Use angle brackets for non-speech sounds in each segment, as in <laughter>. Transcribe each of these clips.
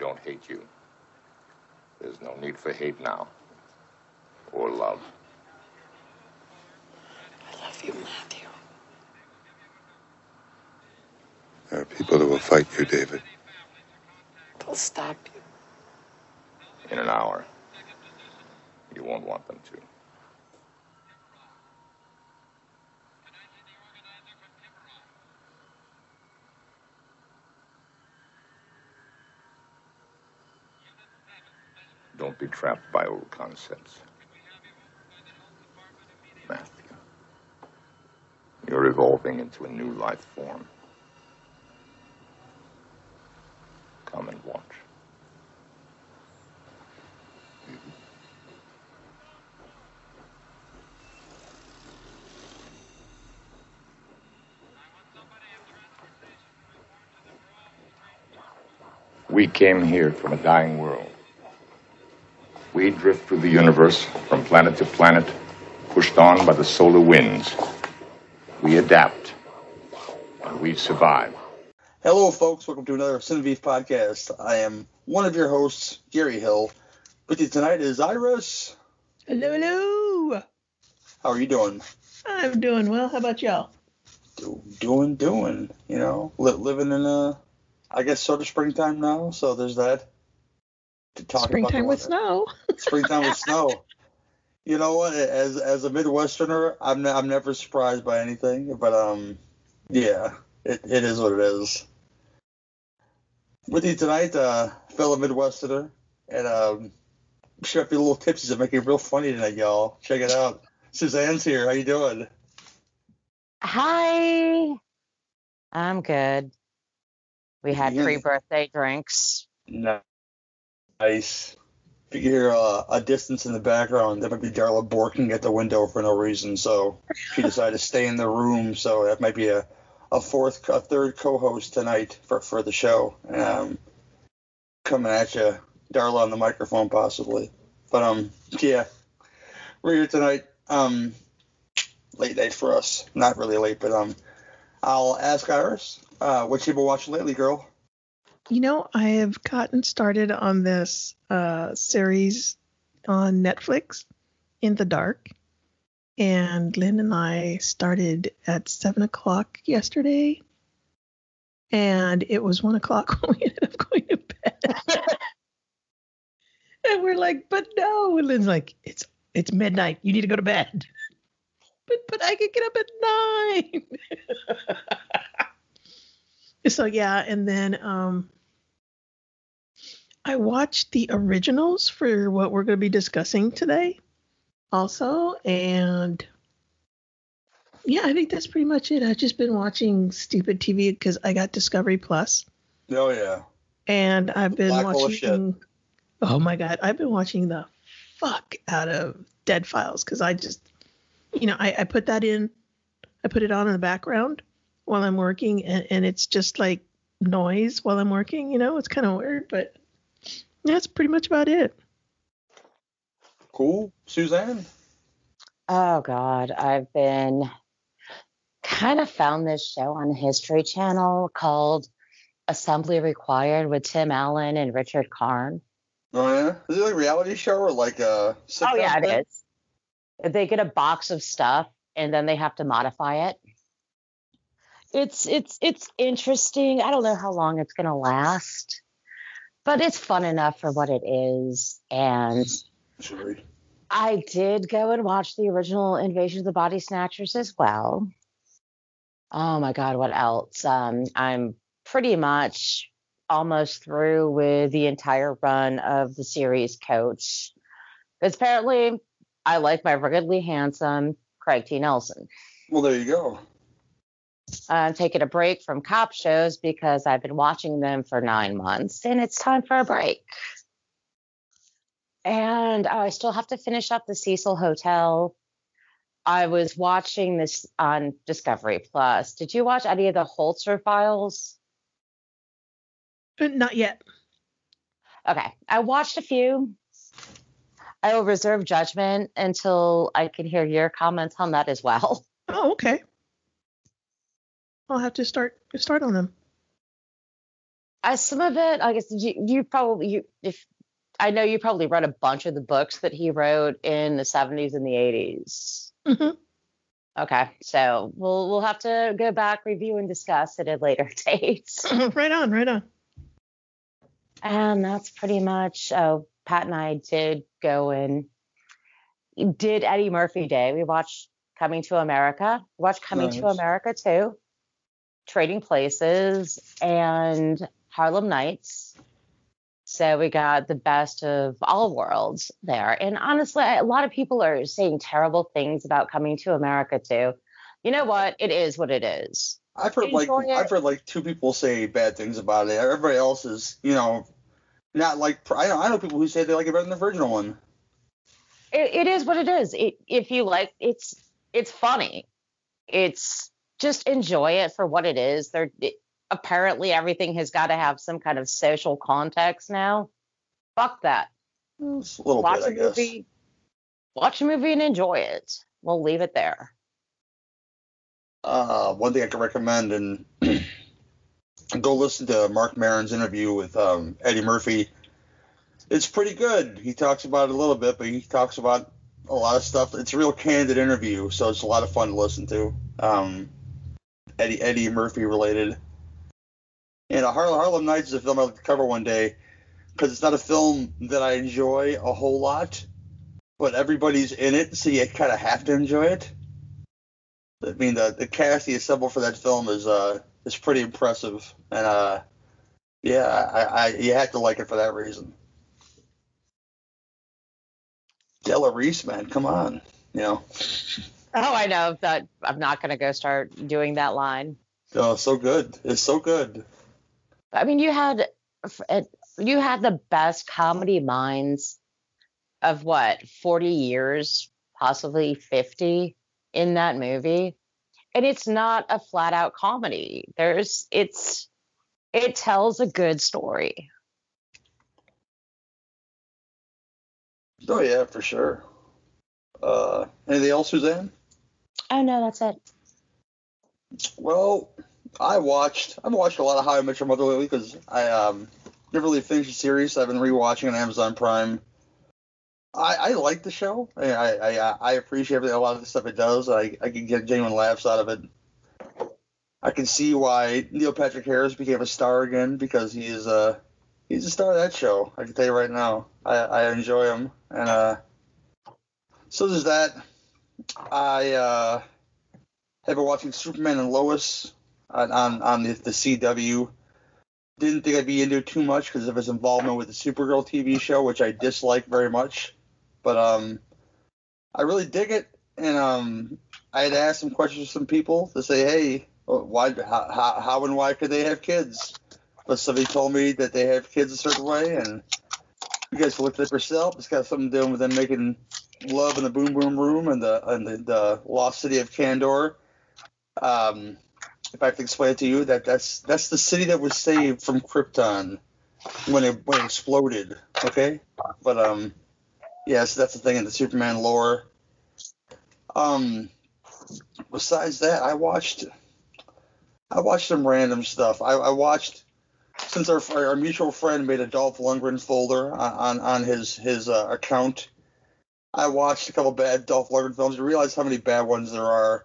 don't hate you. There's no need for hate now. Or love. I love you, Matthew. There are people that will fight you, David. They'll stop you. In an hour. You won't want them to. Don't be trapped by old concepts. Matthew. You're evolving into a new life form. Come and watch. We came here from a dying world. We drift through the universe from planet to planet, pushed on by the solar winds. We adapt, and we survive. Hello, folks. Welcome to another Cinebeef podcast. I am one of your hosts, Gary Hill. With you tonight is Iris. Hello, hello. How are you doing? I'm doing well. How about y'all? Do, doing, doing. You know, li- living in a, I guess, sort of springtime now. So there's that. To talk about Springtime with snow. springtime with snow. <laughs> You know what? As as a Midwesterner, I'm ne- I'm never surprised by anything. But um, yeah, it, it is what it is. With you tonight, uh, fellow Midwesterner, and um, sure if you're a little tipsy, to make it real funny tonight, y'all. Check it out. Suzanne's here. How you doing? Hi. I'm good. We had Yeah. pre-birthday drinks. Nice. If you hear uh, a distance in the background, that might be Darla borking at the window for no reason. So she decided to stay in the room. So that might be a, a fourth, a third co-host tonight for, for the show. Um, coming at you, Darla on the microphone possibly. But um, yeah, we're here tonight. Um, late night for us. Not really late, but um, I'll ask Iris, uh, what you been watching lately, girl? You know, I have gotten started on this uh, series on Netflix, In the Dark. And Lynn and I started at 7 o'clock yesterday. And it was 1 o'clock <laughs> when we ended up going to bed. <laughs> and we're like, but no. And Lynn's like, it's it's midnight. You need to go to bed. <laughs> but but I could get up at nine. so yeah, and then um I watched the originals for what we're going to be discussing today also and yeah, I think that's pretty much it. I've just been watching stupid TV because I got Discovery Plus, Oh yeah. and I've been Black watching. Oh my god, I've been watching the fuck out of Dead Files because I just, you know, I, I put that in, I put it on in the background while I'm working, and, and it's just like noise while I'm working. You know, it's kind of weird, but that's pretty much about it. Cool. Suzanne? Oh God, I've been kind of found this show on History Channel called Assembly Required with Tim Allen and Richard Karn. Oh yeah? Is it like a reality show or like a Oh yeah, thing? it is. They get a box of stuff and then they have to modify it. It's it's it's interesting. I don't know how long it's gonna last, but it's fun enough for what it is. And. I did go and watch the original Invasion of the Body Snatchers as well. Oh my God, what else? Um, I'm pretty much almost through with the entire run of the series Coach. Because apparently I like my ruggedly handsome Craig T. Nelson. Well, there you go. I'm taking a break from cop shows because I've been watching them for nine months and it's time for a break. And oh, I still have to finish up the Cecil Hotel. I was watching this on Discovery Plus. Did you watch any of the Holzer files? Uh, not yet. Okay, I watched a few. I will reserve judgment until I can hear your comments on that as well. Oh, okay. I'll have to start start on them. Uh, some of it, I guess, you, you probably you if I know you probably read a bunch of the books that he wrote in the 70s and the 80s. Mhm. Okay, so we'll we'll have to go back, review, and discuss at a later <laughs> date. <clears throat> right on, right on. And that's pretty much. Oh, Pat and I did go and did Eddie Murphy Day. We watched Coming to America. We watched Coming to America too. Trading Places and Harlem Nights. So we got the best of all worlds there. And honestly, a lot of people are saying terrible things about Coming to America too. You know what? It is what it is. I've heard like it. I've heard like two people say bad things about it. Everybody else is, you know, not like I know I know people who say they like it better than the original one. it, it is what it is. It, if you like, it's it's funny. It's just enjoy it for what it is. There, apparently everything has got to have some kind of social context now. Fuck that. Watch bit, a movie. Watch a movie and enjoy it. We'll leave it there. Uh, one thing I can recommend and <clears throat> go listen to Marc Maron's interview with um, Eddie Murphy. It's pretty good. He talks about it a little bit, but he talks about a lot of stuff. It's a real candid interview, so it's a lot of fun to listen to. Um, Eddie Eddie Murphy related. And Harlem, Harlem Nights is a film to cover one day because it's not a film that I enjoy a whole lot, but everybody's in it, so you kind of have to enjoy it. I mean, the the cast he assembled for that film is uh is pretty impressive, and uh, yeah, I, I you have to like it for that reason. Della Reese, man, come on, you know, <laughs> Oh, I know that I'm not going to go start doing that line. oh, so good, it's so good. I mean, you had you had the best comedy minds of what 40 years, possibly 50 in that movie, and it's not a flat out comedy. There's it's it tells a good story. Oh yeah, for sure. Uh, anything else, Suzanne? Oh no, that's it. Well, I watched I've watched a lot of How I Met Your Mother lately because I um never really finished the series. I've been rewatching on Amazon Prime. I, I like the show. I, I I appreciate a lot of the stuff it does. I I can get genuine laughs out of it. I can see why Neil Patrick Harris became a star again because he is uh he's a star of that show. I can tell you right now. I I enjoy him and uh so there's that. I uh have been watching Superman and Lois on on, on the, the CW. Didn't think I'd be into it too much because of his involvement with the Supergirl TV show, which I dislike very much. But um, I really dig it, and um, I had asked some questions to some people to say, hey, why, how, how, and why could they have kids? But somebody told me that they have kids a certain way, and you guys can look it yourself. It's got something to do with them making love in the boom boom room and the and the, the lost city of Kandor. Um, if I have to explain it to you, that that's that's the city that was saved from Krypton when it when it exploded. Okay, but um, yes, that's the thing in the Superman lore. Um, besides that, I watched I watched some random stuff. I, I watched since our our mutual friend made a Dolph Lundgren folder on on, on his his uh, account. I watched a couple bad Dolph Lundgren films. You realize how many bad ones there are.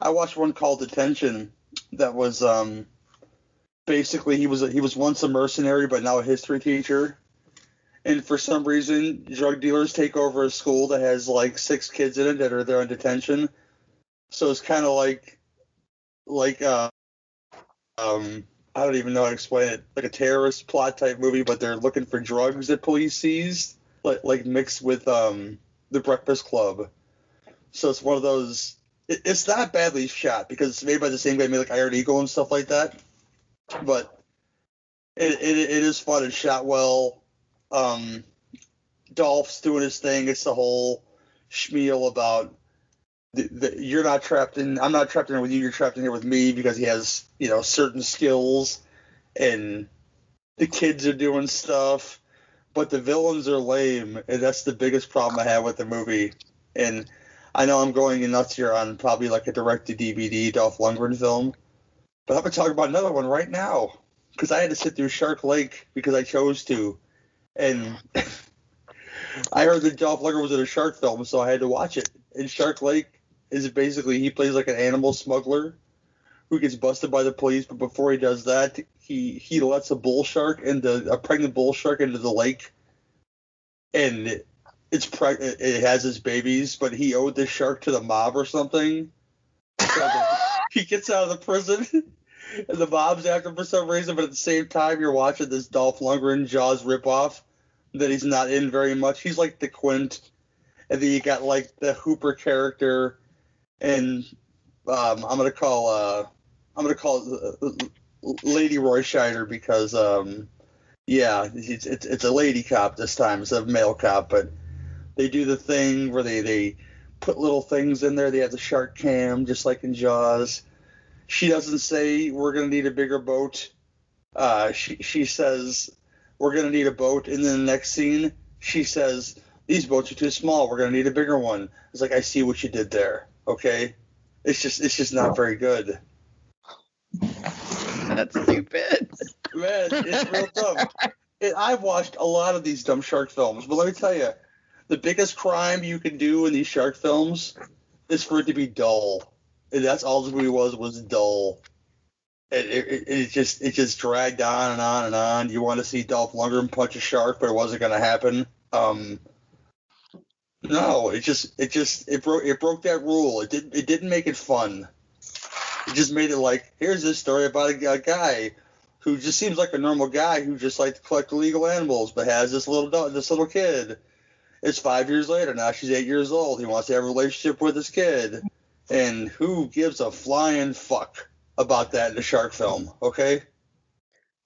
I watched one called Detention that was um basically he was a, he was once a mercenary but now a history teacher. And for some reason, drug dealers take over a school that has like six kids in it that are there in detention. So it's kind of like like uh um I don't even know how to explain it. Like a terrorist plot type movie, but they're looking for drugs that police seized, like like mixed with um the Breakfast Club. So it's one of those. It, it's not badly shot because it's made by the same guy made like Iron Eagle and stuff like that. But it it, it is fun and shot well. Um, Dolph's doing his thing. It's the whole spiel about the, the, you're not trapped in. I'm not trapped in here with you. You're trapped in here with me because he has you know certain skills, and the kids are doing stuff, but the villains are lame, and that's the biggest problem I have with the movie. And I know I'm going nuts here on probably like a direct to DVD Dolph Lundgren film, but I'm gonna talk about another one right now because I had to sit through Shark Lake because I chose to, and <laughs> I heard that Dolph Lundgren was in a shark film, so I had to watch it. And Shark Lake is basically he plays like an animal smuggler who gets busted by the police, but before he does that, he he lets a bull shark into a pregnant bull shark into the lake, and it's preg- it has its babies, but he owed this shark to the mob or something. So <laughs> he gets out of the prison, <laughs> and the mob's after him for some reason, but at the same time, you're watching this Dolph Lundgren Jaws ripoff that he's not in very much. He's like the Quint, and then you got like the Hooper character, and um, I'm gonna call uh, I'm gonna call uh, Lady Roy Scheider because um, yeah, it's, it's it's a lady cop this time instead of male cop, but they do the thing where they they put little things in there. They have the shark cam just like in Jaws. She doesn't say we're gonna need a bigger boat. Uh, she she says we're gonna need a boat, and then the next scene she says these boats are too small. We're gonna need a bigger one. It's like I see what you did there. Okay, it's just it's just not very good. That's stupid. Man, it's real dumb. <laughs> And I've watched a lot of these dumb shark films, but let me tell you, the biggest crime you can do in these shark films is for it to be dull. And that's all this movie was was dull. It, it, it just it just dragged on and on and on. You want to see Dolph Lundgren punch a shark, but it wasn't going to happen. Um, no, it just it just it broke it broke that rule. It didn't it didn't make it fun. It just made it like here's this story about a, a guy who just seems like a normal guy who just likes to collect illegal animals, but has this little dog, this little kid. It's five years later now. She's eight years old. He wants to have a relationship with his kid, and who gives a flying fuck about that in a shark film? Okay,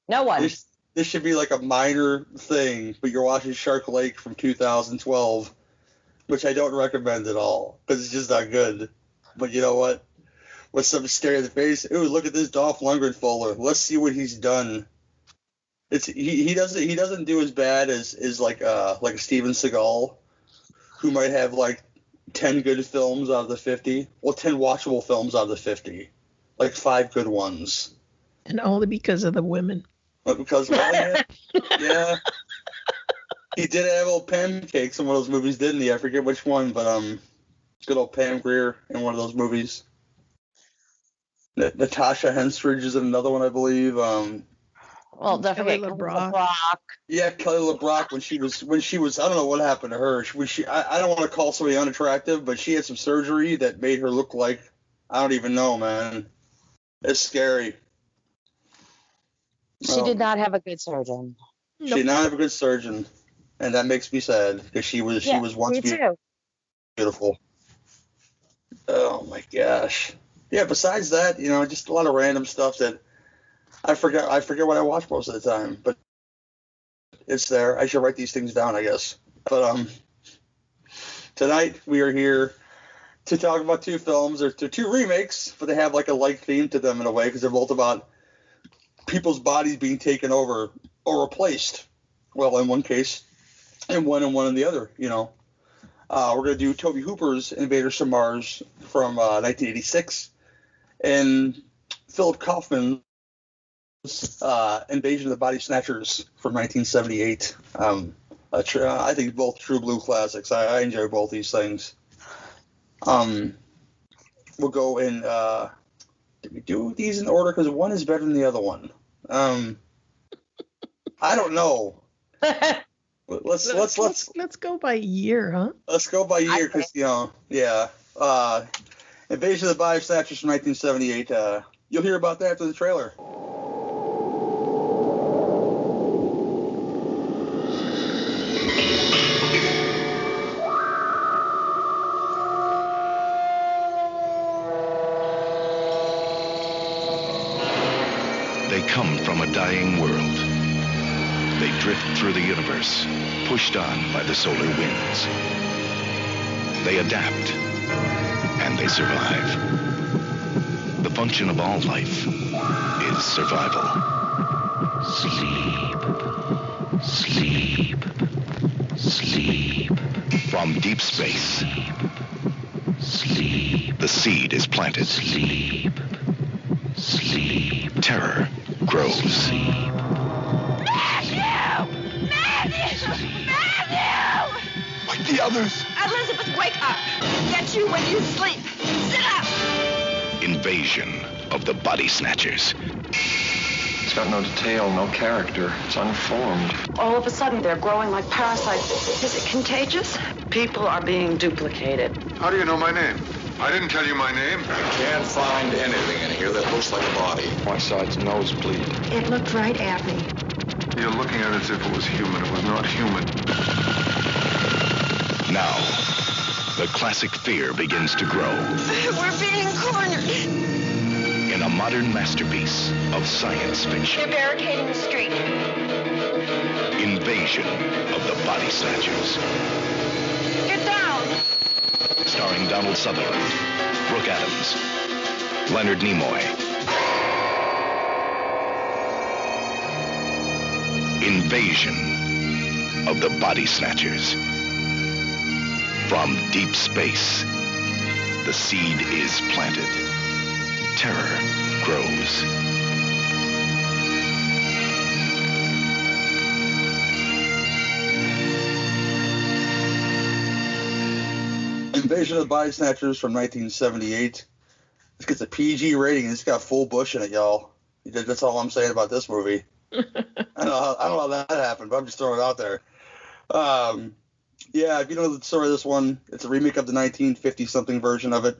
No one. this this should be like a minor thing, but you're watching Shark Lake from 2012, which I don't recommend at all because it's just not good. But you know what? With some stare in the face, ooh, look at this Dolph Lundgren folder. Let's see what he's done. It's he, he doesn't he doesn't do as bad as is like uh like Steven Seagal, who might have like ten good films out of the fifty. Well, ten watchable films out of the fifty, like five good ones. And only because of the women. But because of yeah, <laughs> yeah. He did have old pancakes in one of those movies, didn't he? I forget which one, but um, good old Pam Grier in one of those movies. Na- Natasha Henstridge is another one, I believe. Um, well, don't Kelly LeBrock. LeBrock. yeah, Kelly LeBrock when she was when she was I don't know what happened to her. She, was she I, I don't want to call somebody unattractive, but she had some surgery that made her look like I don't even know, man. It's scary. She Oh. did not have a good surgeon. She did not have a good surgeon, and that makes me sad because she was she was once me beautiful. too. beautiful. Oh my gosh. Yeah, besides that, you know, just a lot of random stuff that I forget I forget what I watch most of the time, but it's there. I should write these things down, I guess. But um tonight we are here to talk about two films. They're, two remakes, but they have like a like theme to them in a way because they're both about people's bodies being taken over or replaced. Well, in one case, and one and one in the other, you know. Uh, we're to do Tobe Hooper's Invaders from Mars from uh, 1986 and Philip Kaufman's uh, Invasion of the Body Snatchers from 1978. Um, a tr- I think both true blue classics. I, I enjoy both these things. Um, we'll go in. Uh, did we do these in order? Because one is better than the other one. Um, I don't know. <laughs> Let's let's let's let's go by year, huh? Let's go by year I because you know, yeah. Uh, Invasion of the Body Snatchers from 1978. Uh, you'll hear about that after the trailer. They come from a dying world. They drift through the universe, pushed on by the solar winds. They adapt, and they survive. The function of all life is survival. Sleep. Sleep. Sleep. From deep space. Sleep. The seed is planted. Sleep. Sleep. Terror grows. Sleep. Matthew! Matthew! Matthew! Like the others. Elizabeth! Wake up. Get you when you sleep. Sit up. Invasion of the Body Snatchers. It's got no detail, no character. It's unformed. All of a sudden, they're growing like parasites. Is it contagious? People are being duplicated. How do you know my name? I didn't tell you my name. I can't find anything in here that looks like a body. One side's nosebleed. It looked right at me. You're looking at it as if it was human. It was not human. Now, the classic fear begins to grow <laughs> We're being cornered. in a modern masterpiece of science fiction. They're barricading the street. Invasion of the Body Snatchers. Get down. Starring Donald Sutherland, Brooke Adams, Leonard Nimoy. Invasion of the Body Snatchers. From deep space, the seed is planted. Terror grows. Invasion of the Body Snatchers from 1978. This gets a PG rating and it's got full bush in it, y'all. That's all I'm saying about this movie. <laughs> I don't know how, I don't know how that happened, but I'm just throwing it out there. Um, yeah, if you know the story of this one, it's a remake of the 1950 something version of it.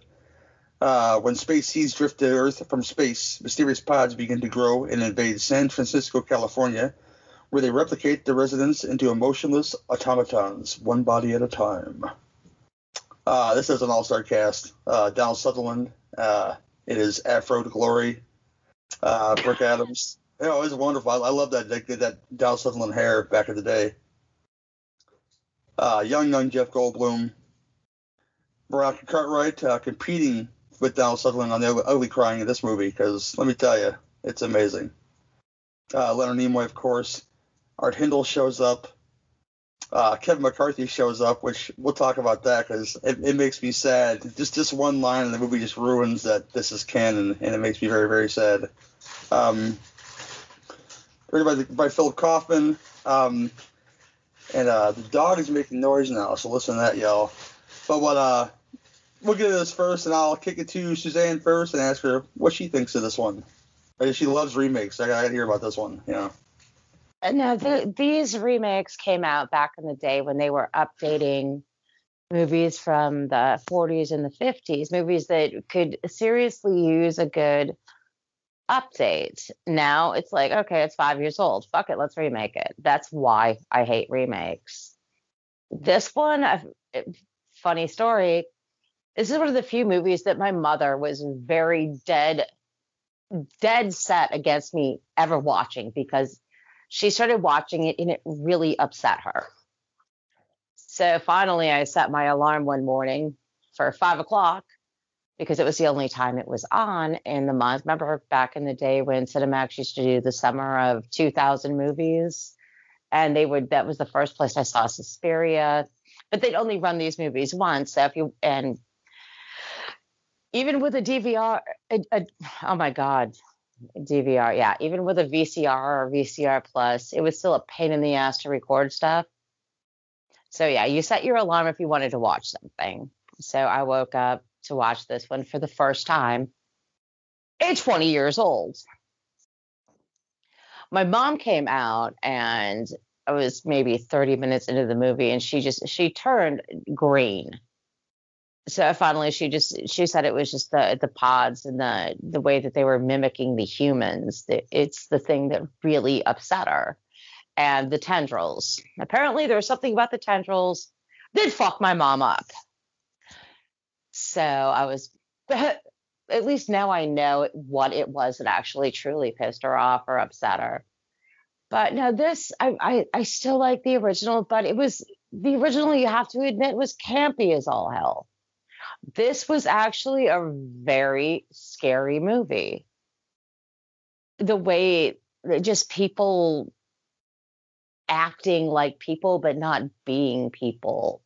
Uh, when space seeds drift to Earth from space, mysterious pods begin to grow and invade San Francisco, California, where they replicate the residents into emotionless automatons, one body at a time. Uh, this is an all-star cast. Uh, Donald Sutherland. Uh, it is Afro to Glory. Uh, Brooke Adams. It was wonderful. I, I love that, that that Donald Sutherland hair back in the day. Uh, young, young Jeff Goldblum. Veronica Cartwright uh, competing with Donald Sutherland on the ugly, crying in this movie because let me tell you, it's amazing. Uh, Leonard Nimoy, of course. Art Hindle shows up. Uh, Kevin McCarthy shows up, which we'll talk about that because it, it makes me sad. Just just one line in the movie just ruins that this is canon, and it makes me very very sad. Um, by, by Philip Kaufman, um, and uh, the dog is making noise now, so listen to that, y'all. But what uh, we'll get to this first, and I'll kick it to Suzanne first and ask her what she thinks of this one. She loves remakes. I gotta hear about this one. Yeah. Uh, No, the, these remakes came out back in the day when they were updating movies from the 40s and the 50s, movies that could seriously use a good update. Now it's like, okay, it's five years old. Fuck it, let's remake it. That's why I hate remakes. This one, funny story. This is one of the few movies that my mother was very dead, dead set against me ever watching because she started watching it and it really upset her. So finally, I set my alarm one morning for five o'clock because it was the only time it was on in the month. Remember back in the day when Cinemax used to do the summer of 2000 movies? And they would, that was the first place I saw Suspiria, but they'd only run these movies once. So if you, and even with a DVR, a, a, oh my God, DVR, yeah, even with a VCR or VCR Plus, it was still a pain in the ass to record stuff. So yeah, you set your alarm if you wanted to watch something. So I woke up to watch this one for the first time at 20 years old. My mom came out and I was maybe 30 minutes into the movie and she just she turned green. So finally she just she said it was just the the pods and the the way that they were mimicking the humans. It's the thing that really upset her. And the tendrils. Apparently there was something about the tendrils that fucked my mom up. So I was, <laughs> at least now I know what it was that actually truly pissed her off or upset her. But no, this I, I I still like the original, but it was the original. You have to admit was campy as all hell. This was actually a very scary movie. The way just people acting like people but not being people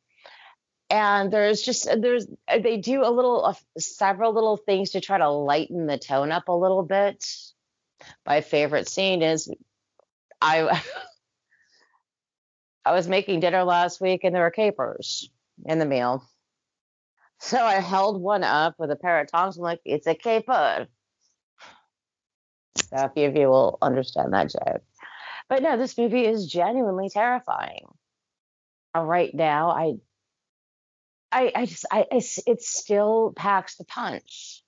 and there's just there's they do a little uh, several little things to try to lighten the tone up a little bit my favorite scene is i <laughs> i was making dinner last week and there were capers in the meal. So I held one up with a pair of tongs. I'm like, it's a caper. So a few of you will understand that joke. But no, this movie is genuinely terrifying. Right now, I, I, I just, I, I, it still packs the punch.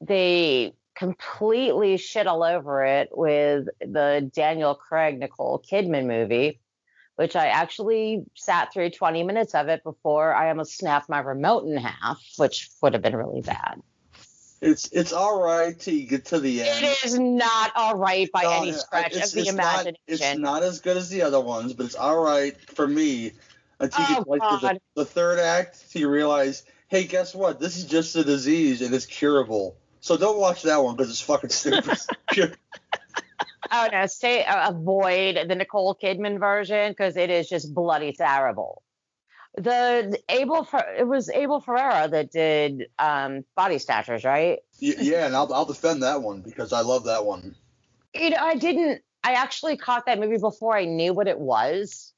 They completely shit all over it with the Daniel Craig Nicole Kidman movie, which I actually sat through 20 minutes of it before I almost snapped my remote in half, which would have been really bad. It's it's all right till you get to the end. It is not all right by No, any stretch it's- of the it's not- imagination. it's not as good as the other ones, but it's all right for me until you Oh, get to the, the third act till you realize, hey, guess what? This is just a disease and it's curable. So don't watch that one because it's fucking stupid. <laughs> <laughs> Oh no, stay uh, avoid the Nicole Kidman version because it is just bloody terrible. The Abel, it was Abel Ferrara that did um, Body Snatchers, right? Y- yeah, and I'll, I'll defend that one because I love that one. You know, I didn't. I actually caught that movie before I knew what it was,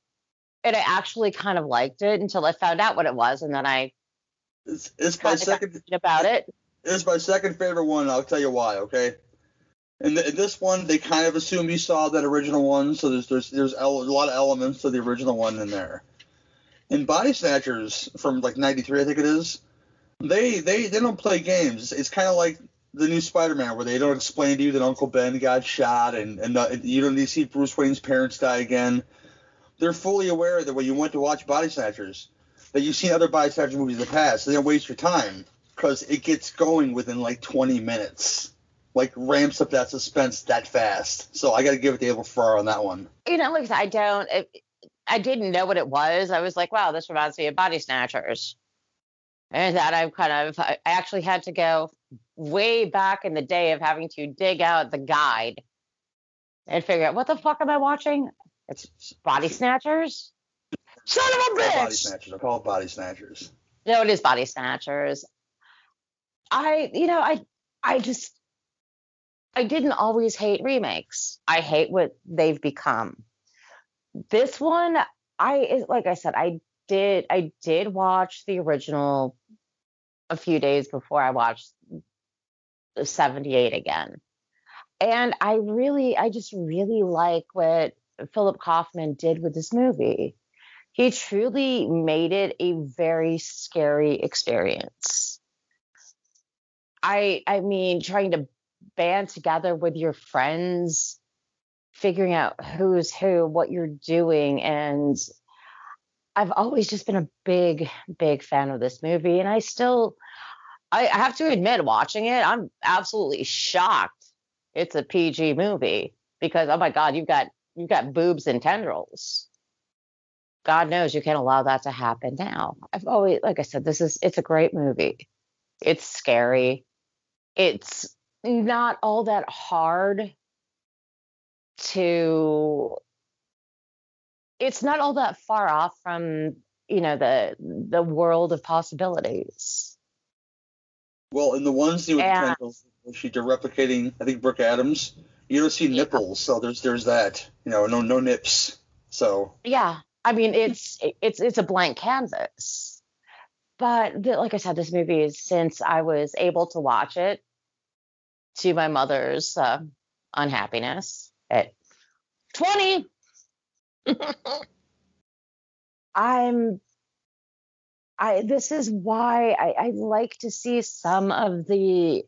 and I actually kind of liked it until I found out what it was, and then I It's, it's my kind of got second. about it. It's my second favorite one. and I'll tell you why. Okay. And th- this one, they kind of assume you saw that original one, so there's there's there's el- a lot of elements of the original one in there. In Body Snatchers from like '93, I think it is, they they they don't play games. It's kind of like the new Spider-Man, where they don't explain to you that Uncle Ben got shot and and uh, you don't need to see Bruce Wayne's parents die again. They're fully aware that when you went to watch Body Snatchers, that you've seen other Body Snatchers movies in the past, so they don't waste your time because it gets going within like 20 minutes. Like ramps up that suspense that fast. So I got to give it to Abel Ferrara on that one. You know, like I don't. I didn't know what it was. I was like, wow, this reminds me of Body Snatchers. And that I've kind of, I actually had to go way back in the day of having to dig out the guide and figure out what the fuck am I watching? It's Body Snatchers. Son of a Body bitch! Snatchers. I call it Body Snatchers. No, it is Body Snatchers. I, you know, I, I just, I didn't always hate remakes. I hate what they've become. This one, I, like I said, I did, I did watch the original a few days before I watched the 78 again. And I really, I just really like what Philip Kaufman did with this movie he truly made it a very scary experience. I I mean trying to band together with your friends, figuring out who's who, what you're doing and I've always just been a big big fan of this movie and I still I, have to admit watching it I'm absolutely shocked it's a PG movie because oh my god you've got you've got boobs and tendrils. God knows you can't allow that to happen now. I've always, like I said, this is, it's a great movie. It's scary. It's not all that hard to, it's not all that far off from, you know, the, the world of possibilities. Well, in the one scene with Yeah. the she did replicating, I think, Brooke Adams, you don't see nipples. So there's there's that. You know, no no nips. So Yeah. I mean, it's, it's, it's a blank canvas. But the, like I said, this movie is since I was able to watch it to my mother's uh, unhappiness at 20. <laughs> I'm I this is why I, I like to see some of the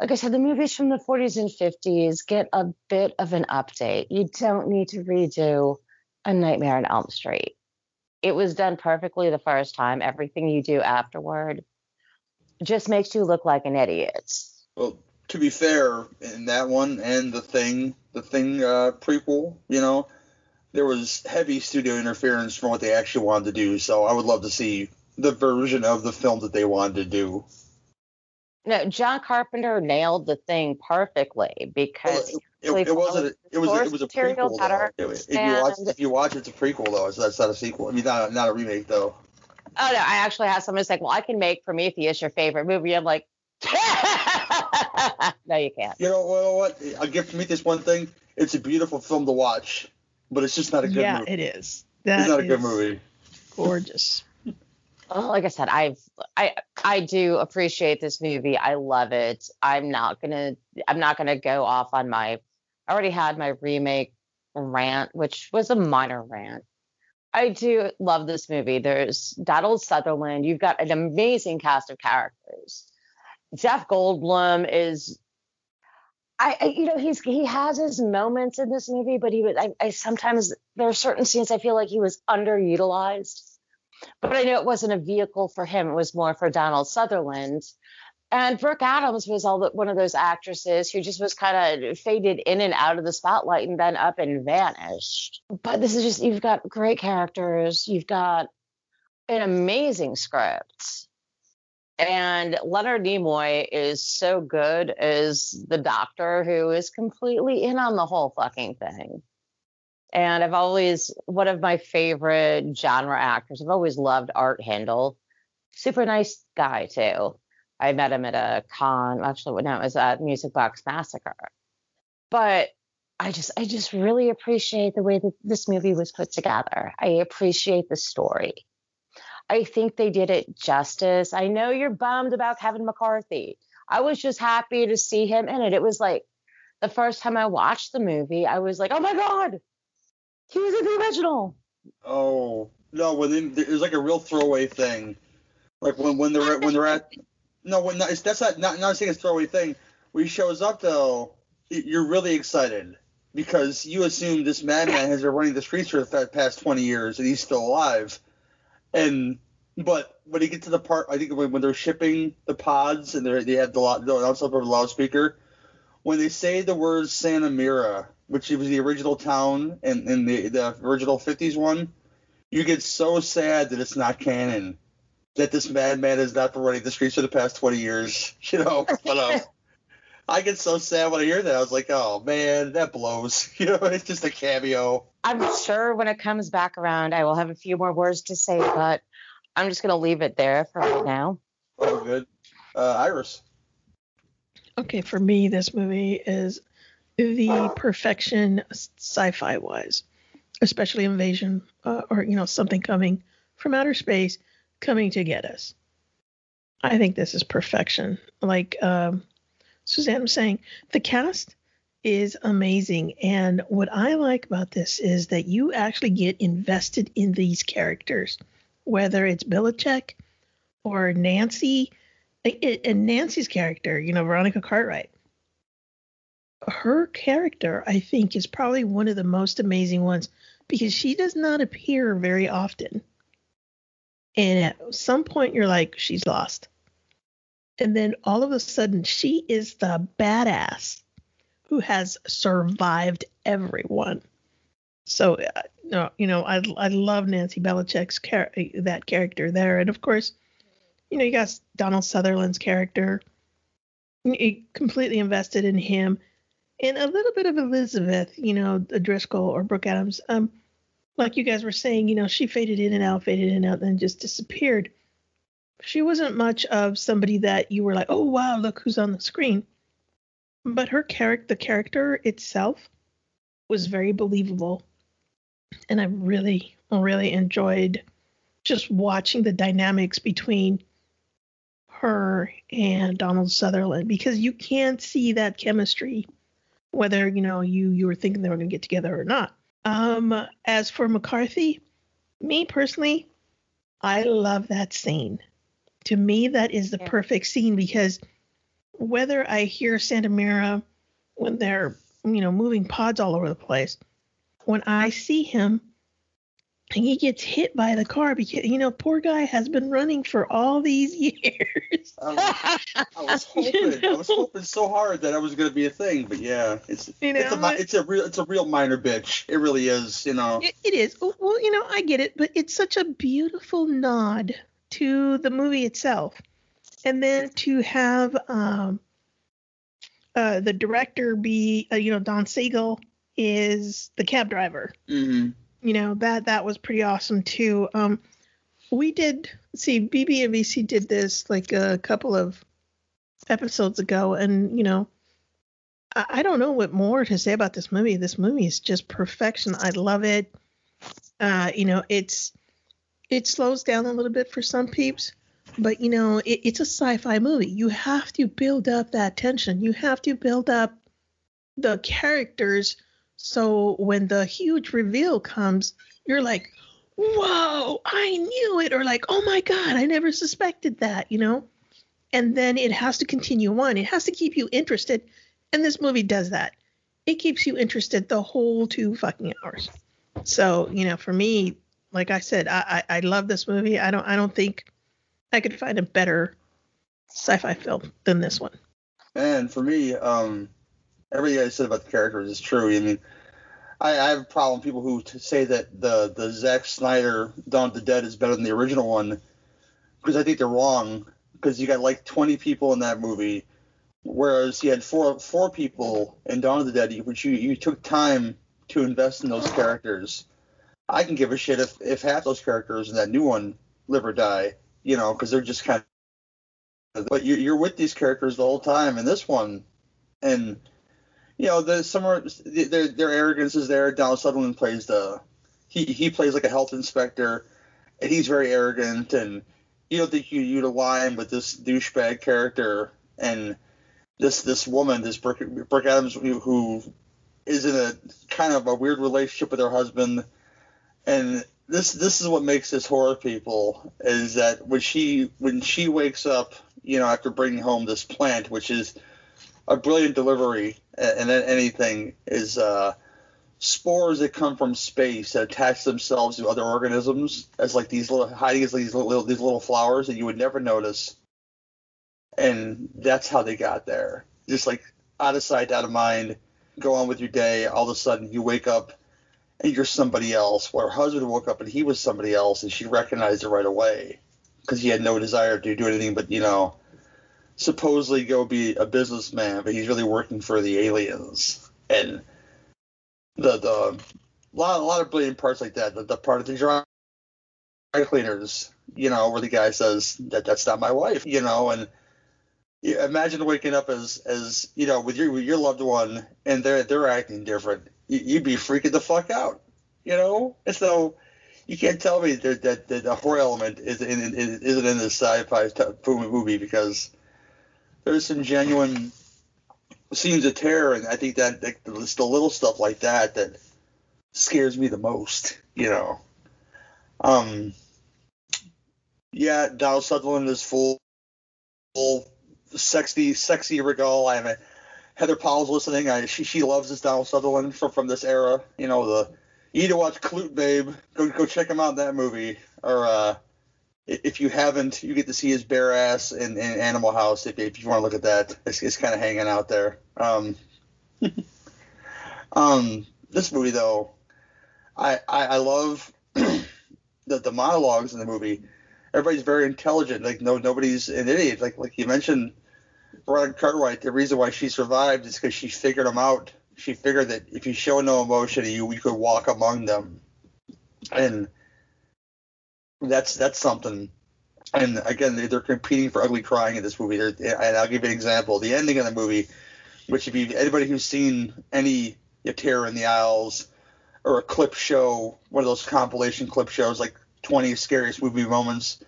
like I said, the movies from the 40s and 50s get a bit of an update. You don't need to redo A Nightmare on Elm Street. It was done perfectly the first time. Everything you do afterward just makes you look like an idiot. Well, to be fair, in that one and the thing, the thing uh, prequel, you know, there was heavy studio interference from what they actually wanted to do. So I would love to see the version of the film that they wanted to do. No, John Carpenter nailed the thing perfectly because It, They it wasn't. followed It was. It was a prequel. better, Though. If you watch, if you watch, it's a prequel though. So that's not a sequel. I mean, not not a remake though. Oh no, I actually have someone say, "Well, I can make Prometheus your favorite movie." I'm like, <laughs> "No, you can't." You know, well, what? I'll give Prometheus one thing. It's a beautiful film to watch, but it's just not a good yeah, movie. it is. It's That not a good movie. Gorgeous. Oh, like I said, I've I I do appreciate this movie. I love it. I'm not gonna I'm not gonna go off on my. I already had my remake rant, which was a minor rant. I do love this movie. There's Donald Sutherland. You've got an amazing cast of characters. Jeff Goldblum is I, I, you know he's he has his moments in this movie, but he was I, I sometimes there are certain scenes I feel like he was underutilized. But I know it wasn't a vehicle for him; it was more for Donald Sutherland. And Brooke Adams was all the, one of those actresses who just was kind of faded in and out of the spotlight and then up and vanished. But this is just you've got great characters, you've got an amazing script and Leonard Nimoy is so good as the doctor who is completely in on the whole fucking thing. And I've always, one of my favorite genre actors, I've always loved Art Hindle. Super nice guy, too. I met him at a con, actually, no, it was at Music Box Massacre. But I just, I just really appreciate the way that this movie was put together. I appreciate the story. I think they did it justice. I know you're bummed about Kevin McCarthy. I was just happy to see him in it. It was like the first time I watched the movie, I was like, oh my God, he was in the original. Oh, no, when they, it was like a real throwaway thing. Like when, when they're when they're at no, when it's, that's not not not saying it's a throwaway thing. When he shows up though, you're really excited because you assume this madman has been running the streets for the past 20 years and he's still alive. And but when you get to the part, I think when, when they're shipping the pods and they they have the the outside of the loudspeaker, when they say the words Santa Mira, which was the original town in, in the the original '50s one, you get so sad that it's not canon. That this madman has not been running the streets for the past 20 years, <laughs> you know. But um, I get so sad when I hear that. I was like, oh man, that blows. <laughs> You know, it's just a cameo. I'm sure when it comes back around, I will have a few more words to say, but I'm just going to leave it there for right now. Oh, good. Uh, Iris. Okay, for me, this movie is the perfection sci-fi wise, especially invasion uh, or you know something coming from outer space coming to get us. I think this is perfection. Like um, Suzanne was saying, the cast is amazing. And what I like about this is that you actually get invested in these characters, whether it's Bellicec or Nancy. And Nancy's character, you know, Veronica Cartwright, her character, I think, is probably one of the most amazing ones because she does not appear very often. And at some point, you're like, she's lost. And then all of a sudden, she is the badass who has survived everyone. So, uh, no, you know, I I love Nancy Bellicec's char- that character there, and of course, you know, you got Donald Sutherland's character. Completely invested in him, and a little bit of Elizabeth, you know, Driscoll or Brooke Adams. Um, like you guys were saying, you know, she faded in and out, faded in and out, then just disappeared. She wasn't much of somebody that you were like, oh wow, look who's on the screen but her character, the character itself, was very believable, and I really, really enjoyed just watching the dynamics between her and Donald Sutherland because you can't see that chemistry, whether you know you you were thinking they were going to get together or not. Um, as for McCarthy, me personally, I love that scene. To me, that is the yeah. perfect scene because whether I hear Santa Mira when they're, you know, moving pods all over the place, when I see him and he gets hit by the car because you know poor guy has been running for all these <laughs> years. I was, I was <laughs> hoping, I was hoping so hard that it was going to be a thing, but yeah, it's you know, it's a it's a real it's a real minor bitch. It really is, you know. it, it is. Well, you know, I get it, but it's such a beautiful nod to the movie itself and then to have um, uh, the director be, uh, you know, Don Siegel is the cab driver. Mm-hmm. You know that that was pretty awesome too. Um, we did see BB and VC did this like a couple of episodes ago, and you know, I, I don't know what more to say about this movie. This movie is just perfection. I love it. Uh, you know, it's it slows down a little bit for some peeps, but you know, it, it's a sci-fi movie. You have to build up that tension. You have to build up the characters so when the huge reveal comes, you're like, "Whoa, I knew it," or like, "Oh my god, I never suspected that," you know? And then it has to continue on. It has to keep you interested, and this movie does that. It keeps you interested the whole two fucking hours. So, you know, for me, like I said, I, I, I love this movie. I don't I don't think I could find a better sci-fi film than this one. And for me, um, everything I said about the characters is true. I mean, I, I have a problem with people who say that the the Zack Snyder Dawn of the Dead is better than the original one because I think they're wrong. Because you got like 20 people in that movie, whereas you had four four people in Dawn of the Dead, which you you took time to invest in those characters. I can give a shit if if half those characters in that new one live or die, you know, because they're just kind of. But you're, you're with these characters the whole time in this one, and you know, the summer their their arrogance is there. Donald Sutherland plays the he he plays like a health inspector, and he's very arrogant, and you don't think you you'd align with this douchebag character and this this woman, this Brooke, Brooke Adams, who, who is in a kind of a weird relationship with her husband, and this this is what makes this horror people is that when she when she wakes up, you know, after bringing home this plant, which is a brilliant delivery, and then anything is uh, spores that come from space that attach themselves to other organisms as like these little hiding as these little these little flowers that you would never notice, and that's how they got there. Just like out of sight, out of mind. Go on with your day. All of a sudden, you wake up and you're somebody else. Where her husband woke up and he was somebody else, and she recognized it right away because he had no desire to do anything but you know supposedly go be a businessman, but he's really working for the aliens. And the the lot a lot of brilliant parts like that. The, the part of the dry cleaners, you know, where the guy says that that's not my wife, you know, and imagine waking up as as you know with your with your loved one and they're they're acting different. You'd be freaking the fuck out, you know. And so you can't tell me that that, that the horror element is in, isn't in this sci-fi movie because there's some genuine scenes of terror, and I think that, the little stuff like that that scares me the most. You know. Um. Yeah, Donald Sutherland is full, full, sexy, sexy Regal. I mean, Heather Powell's listening. I, she she loves this Donald Sutherland from from this era. You know the. You need to watch Klute Babe. Go go check him out in that movie. Or uh, if you haven't, you get to see his bare ass in, in Animal House. If, if you want to look at that, it's, it's kind of hanging out there. Um, <laughs> um, this movie though, I I, I love <clears throat> the the monologues in the movie. Everybody's very intelligent. Like no nobody's an idiot. Like like you mentioned, Veronica Cartwright. The reason why she survived is because she figured them out. She figured that if you show no emotion, you you could walk among them, and that's that's something. And again, they're competing for ugly crying in this movie. They're, and I'll give you an example. The ending of the movie, which if you anybody who's seen any Terror in the Aisles or a clip show, one of those compilation clip shows like 20 scariest movie moments,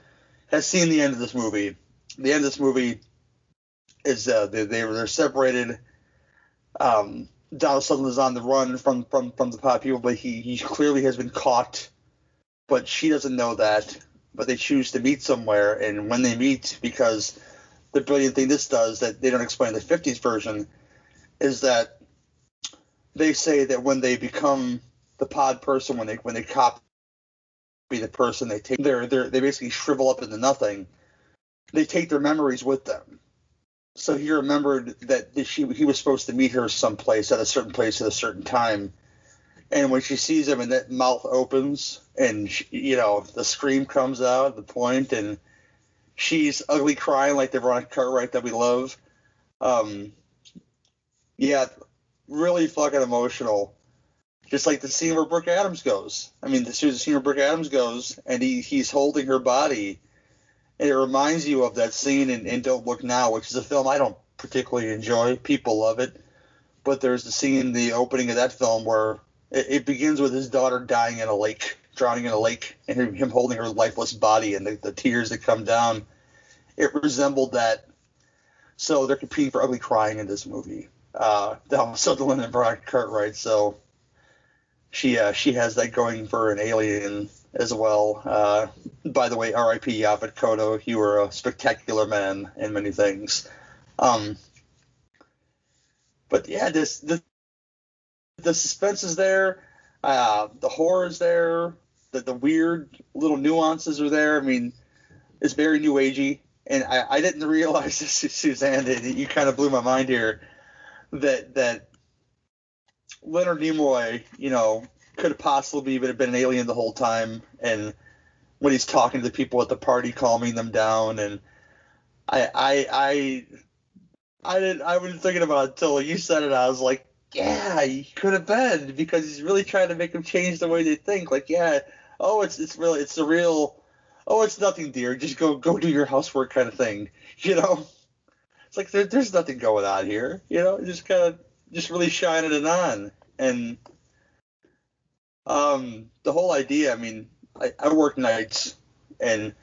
has seen the end of this movie. The end of this movie is uh, they, they they're separated. Um, Donald Sutherland is on the run from from from the pod people, but he he clearly has been caught but she doesn't know that. But they choose to meet somewhere, and when they meet, because the brilliant thing this does that they don't explain in the 50s version is that they say that when they become the pod person, when they when they copy the person, they take their their they basically shrivel up into nothing. They take their memories with them. So he remembered that she he was supposed to meet her someplace at a certain place at a certain time, and when she sees him and that mouth opens and she, you know the scream comes out the point and she's ugly crying like the Veronica Cartwright that we love. Um, yeah, really fucking emotional. Just like the scene where Brooke Adams goes. I mean, the scene where Brooke Adams goes and he, he's holding her body. And it reminds you of that scene in, in Don't Look Now, which is a film I don't particularly enjoy. People love it. But there's the scene in the opening of that film where it, it begins with his daughter dying in a lake drowning in a lake and him, holding her lifeless body and the, the tears that come down. It resembled that. So they're competing for ugly crying in this movie. Uh, Sutherland and Brian Cartwright. So she uh, she has that going for an alien as well. Uh, by the way, R.I.P. Yaphet Kotto. You were a spectacular man in many things. Um, but yeah, this the the suspense is there, uh, the horror is there, the the weird little nuances are there. I mean, it's very new agey, and I, I didn't realize <laughs> this, Suzanne. That you kind of blew my mind here. That that Leonard Nimoy, you know, could have possibly have been an alien the whole time, and when he's talking to the people at the party, calming them down, and I I I I didn't I wasn't thinking about it until you said it. I was like, yeah, he could have been because he's really trying to make them change the way they think. Like, yeah, oh, it's it's really it's a real, oh, it's nothing, dear. Just go go do your housework kind of thing. <laughs> You know, it's like there, there's nothing going on here. You know, just kind of just really shining it on and um the whole idea. I mean, I, I work nights and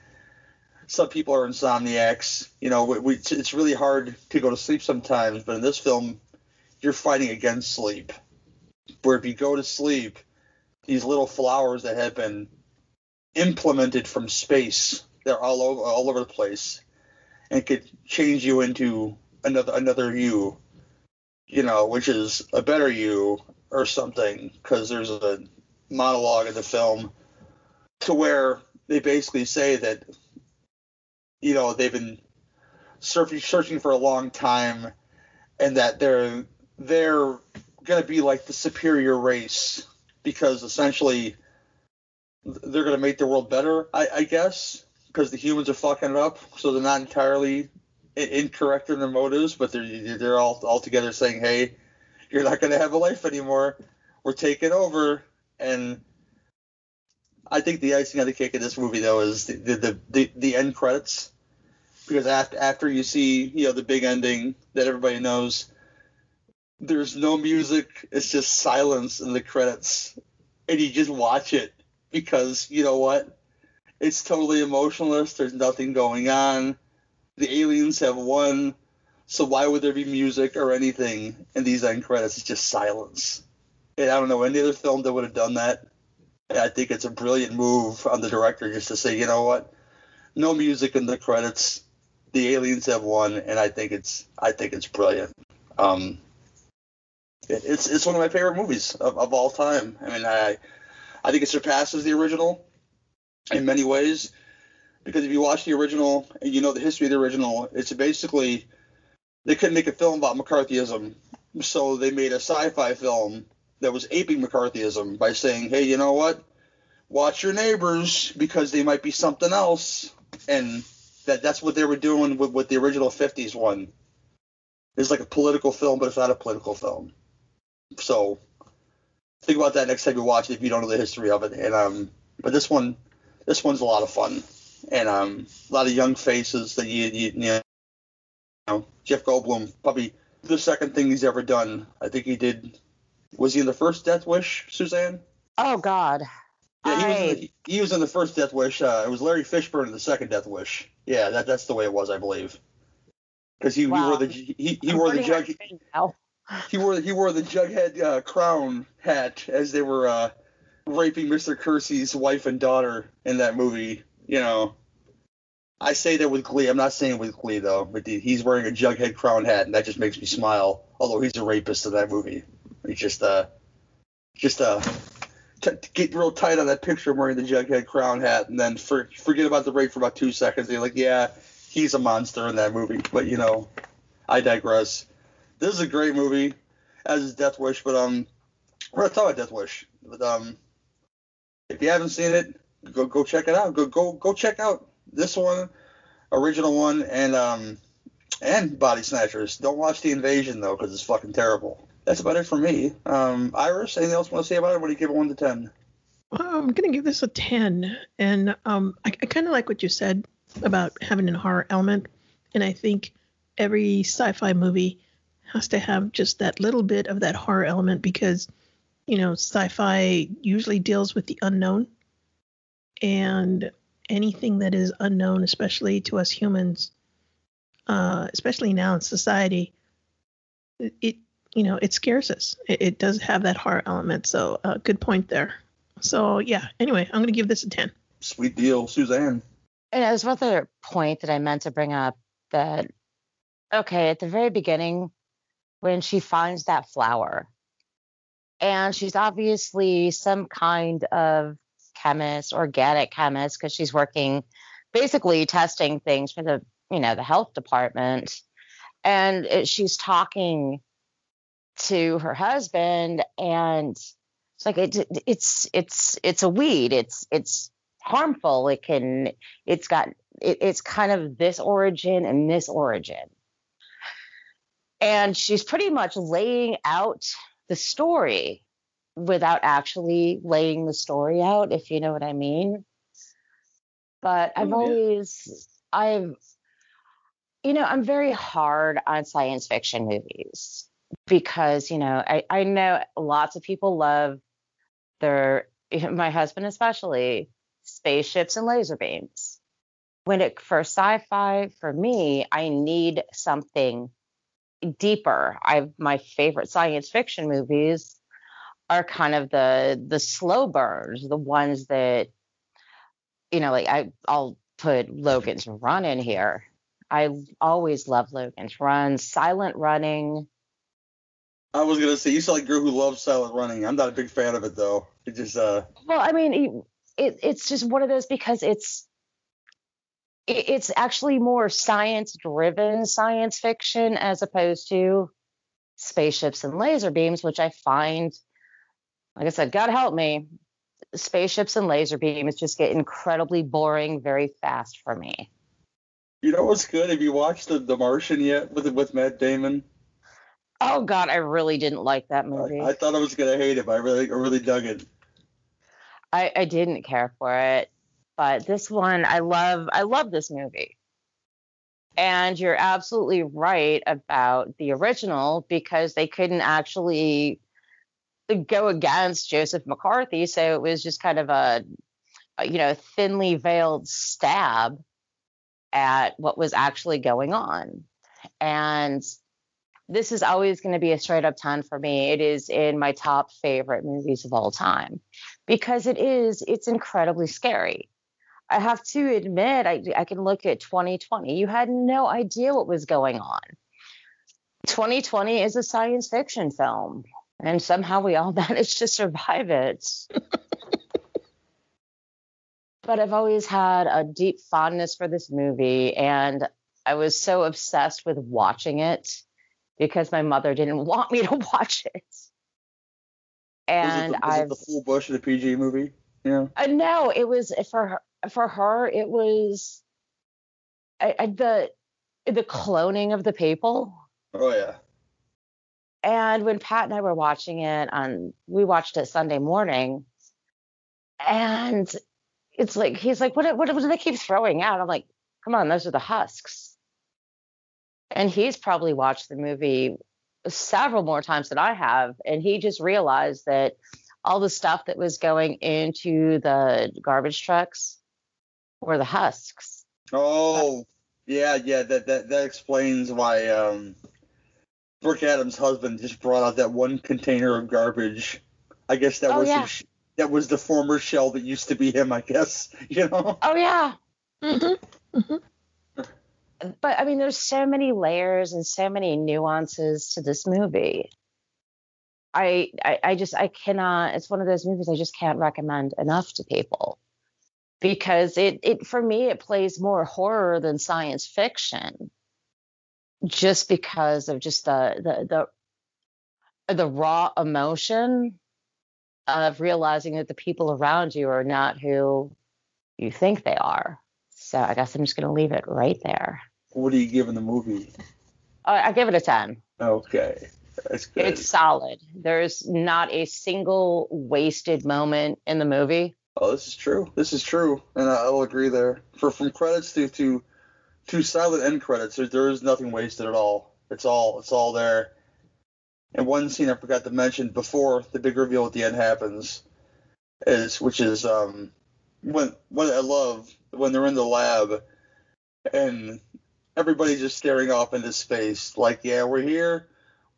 some people are insomniacs. You know, we, we, it's really hard to go to sleep sometimes, but in this film, you're fighting against sleep. Where if you go to sleep, these little flowers that have been implemented from space, they're all over all over the place, and could change you into another another you, you know, which is a better you or something. Because there's a monologue in the film to where they basically say that you know they've been searching searching for a long time and that they're they're going to be like the superior race because essentially they're going to make the world better I, I guess because the humans are fucking it up so they're not entirely incorrect in their motives but they're they're all all together saying hey you're not going to have a life anymore. We're taking over. And I think the icing on the cake of this movie though is the the, the, the end credits because after after you see you know the big ending that everybody knows, there's no music. It's just silence in the credits, and you just watch it because you know what? It's totally emotionless. There's nothing going on. The aliens have won, so why would there be music or anything in these end credits? It's just silence. And I don't know any other film that would have done that. And I think it's a brilliant move on the director just to say, you know what? No music in the credits. The aliens have won, and I think it's I think it's brilliant. Um, it's it's one of my favorite movies of, of all time. I mean, I I think it surpasses the original in many ways because if you watch the original and you know the history of the original, it's basically they couldn't make a film about McCarthyism, so they made a sci-fi film that was aping McCarthyism by saying, hey, you know what? Watch your neighbors because they might be something else. And that that's what they were doing with, with the original 50s one. It's like a political film, but it's not a political film. So think about that next time you watch it if you don't know the history of it. And um, but this one, this one's a lot of fun, and um, a lot of young faces that you you, you know, Jeff Goldblum probably the second thing he's ever done. I think he did was he in the first Death Wish, Suzanne? Oh God. Yeah, he, I... was, in the, he was in the first Death Wish. Uh, it was Larry Fishburne in the second Death Wish. Yeah, that, that's the way it was, I believe. Because he, wow. he wore the he, he wore the jug he wore he wore the Jughead uh, crown hat as they were uh, raping Mr. Kersey's wife and daughter in that movie. You know, I say that with glee. I'm not saying with glee though, but he's wearing a Jughead crown hat, and that just makes me smile. Although he's a rapist in that movie. He's just uh, just uh, t- get real tight on that picture of wearing the Jughead crown hat, and then for, forget about the rape for about two seconds. You're like, yeah, he's a monster in that movie. But you know, I digress. This is a great movie, as is Death Wish. But um, we're gonna talk about Death Wish. But um, if you haven't seen it, go go check it out. Go go go check out this one, original one, and um, and Body Snatchers. Don't watch the Invasion though, because it's fucking terrible that's about it for me. Um, Iris, anything else you want to say about it? What do you give it one to ten? I'm gonna give this a ten, and um, I, I kind of like what you said about having a horror element, and I think every sci-fi movie has to have just that little bit of that horror element because, you know, sci-fi usually deals with the unknown, and anything that is unknown, especially to us humans, uh, especially now in society, it, it you know it scares us. It, it does have that horror element. So uh, good point there. So yeah. Anyway, I'm gonna give this a ten. Sweet deal, Suzanne. And there's one other point that I meant to bring up that okay, at the very beginning, when she finds that flower, and she's obviously some kind of chemist, organic chemist, because she's working basically testing things for the you know the health department, and it, she's talking to her husband, and it's like it, it's it's it's a weed. It's it's harmful. It can it's got it, it's kind of this origin and this origin. And she's pretty much laying out the story without actually laying the story out, if you know what I mean. But I've oh, yeah. always, I've, you know, I'm very hard on science fiction movies because, you know, I, I know lots of people love their, <laughs> my husband especially, spaceships and laser beams. When it for sci-fi, for me, I need something deeper. I my favorite science fiction movies are kind of the the slow burns, the ones that you know, like I I'll put Logan's Run in here. I always love Logan's Run, silent running. I was gonna say you sound like a girl who loves silent running. I'm not a big fan of it though. It just uh. Well, I mean, it, it's just one of those because it's it, it's actually more science driven science fiction as opposed to spaceships and laser beams, which I find, like I said, God help me, spaceships and laser beams just get incredibly boring very fast for me. You know what's good? Have you watched the, the Martian yet with with Matt Damon? Oh God, I really didn't like that movie. I, I thought I was gonna hate it, but I really I really dug it. I, I didn't care for it, but this one I love. I love this movie. And you're absolutely right about the original because they couldn't actually go against Joseph McCarthy, so it was just kind of a, a you know thinly veiled stab at what was actually going on. And this is always going to be a straight up 10 for me. It is in my top favorite movies of all time because it is, it's incredibly scary. I have to admit, I, I can look at 2020. You had no idea what was going on. 2020 is a science fiction film, and somehow we all <laughs> managed to survive it. <laughs> but I've always had a deep fondness for this movie, and I was so obsessed with watching it because my mother didn't <laughs> want me to watch it. And I was the full Bush of the PG movie. Yeah. Uh, no, it was for her. For her, it was I, I, the the cloning of the people. Oh yeah. And when Pat and I were watching it on, we watched it Sunday morning, and it's like he's like, what, what, what do they keep throwing out? I'm like, come on, those are the husks and he's probably watched the movie several more times than I have, and he just realized that all the stuff that was going into the garbage trucks were the husks. Oh, yeah, yeah, that that that explains why um Brooke Adams' husband just brought out that one container of garbage. I guess that oh, was yeah. the, that was the former shell that used to be him. I guess <laughs> you know. Oh yeah. Mm-hmm. Mm-hmm <laughs> but I mean, there's so many layers and so many nuances to this movie. I, I, I just I cannot. It's one of those movies I just can't recommend enough to people because it it for me it plays more horror than science fiction, just because of just the the the the raw emotion of realizing that the people around you are not who you think they are. So I guess I'm just going to leave it right there. What are you giving the movie? Uh, I give it a 10. Okay. That's good. It's solid. There's not a single wasted moment in the movie. Oh, this is true. This is true, and I'll agree there. For from credits to to to silent end credits, there, there is nothing wasted at all. It's all it's all there. And one scene I forgot to mention before the big reveal at the end happens is which is um when what I love when they're in the lab and everybody's just staring off into space, like, yeah, we're here,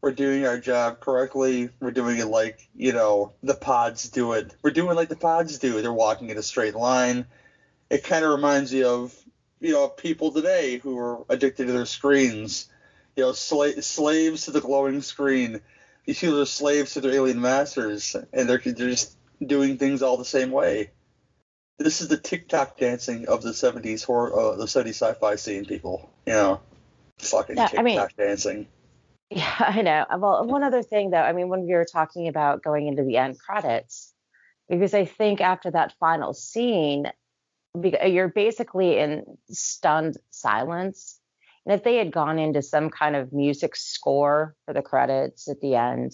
we're doing our job correctly, we're doing it like, you know, the pods do it. We're doing like the pods do. They're walking in a straight line. It kind of reminds you of, you know, people today who are addicted to their screens. You know, sla- slaves to the glowing screen. These people are slaves to their alien masters, and they're, they're just doing things all the same way. This is the TikTok dancing of the 70s horror, uh, the 70s sci-fi scene, people. You know, fucking Yeah, I mean- dancing. Yeah, <laughs> I know. Well, one other thing though, I mean, when we were talking about going into the end credits, because I think after that final scene, uh, you're basically in stunned silence. And if they had gone into some kind of music score for the credits at the end,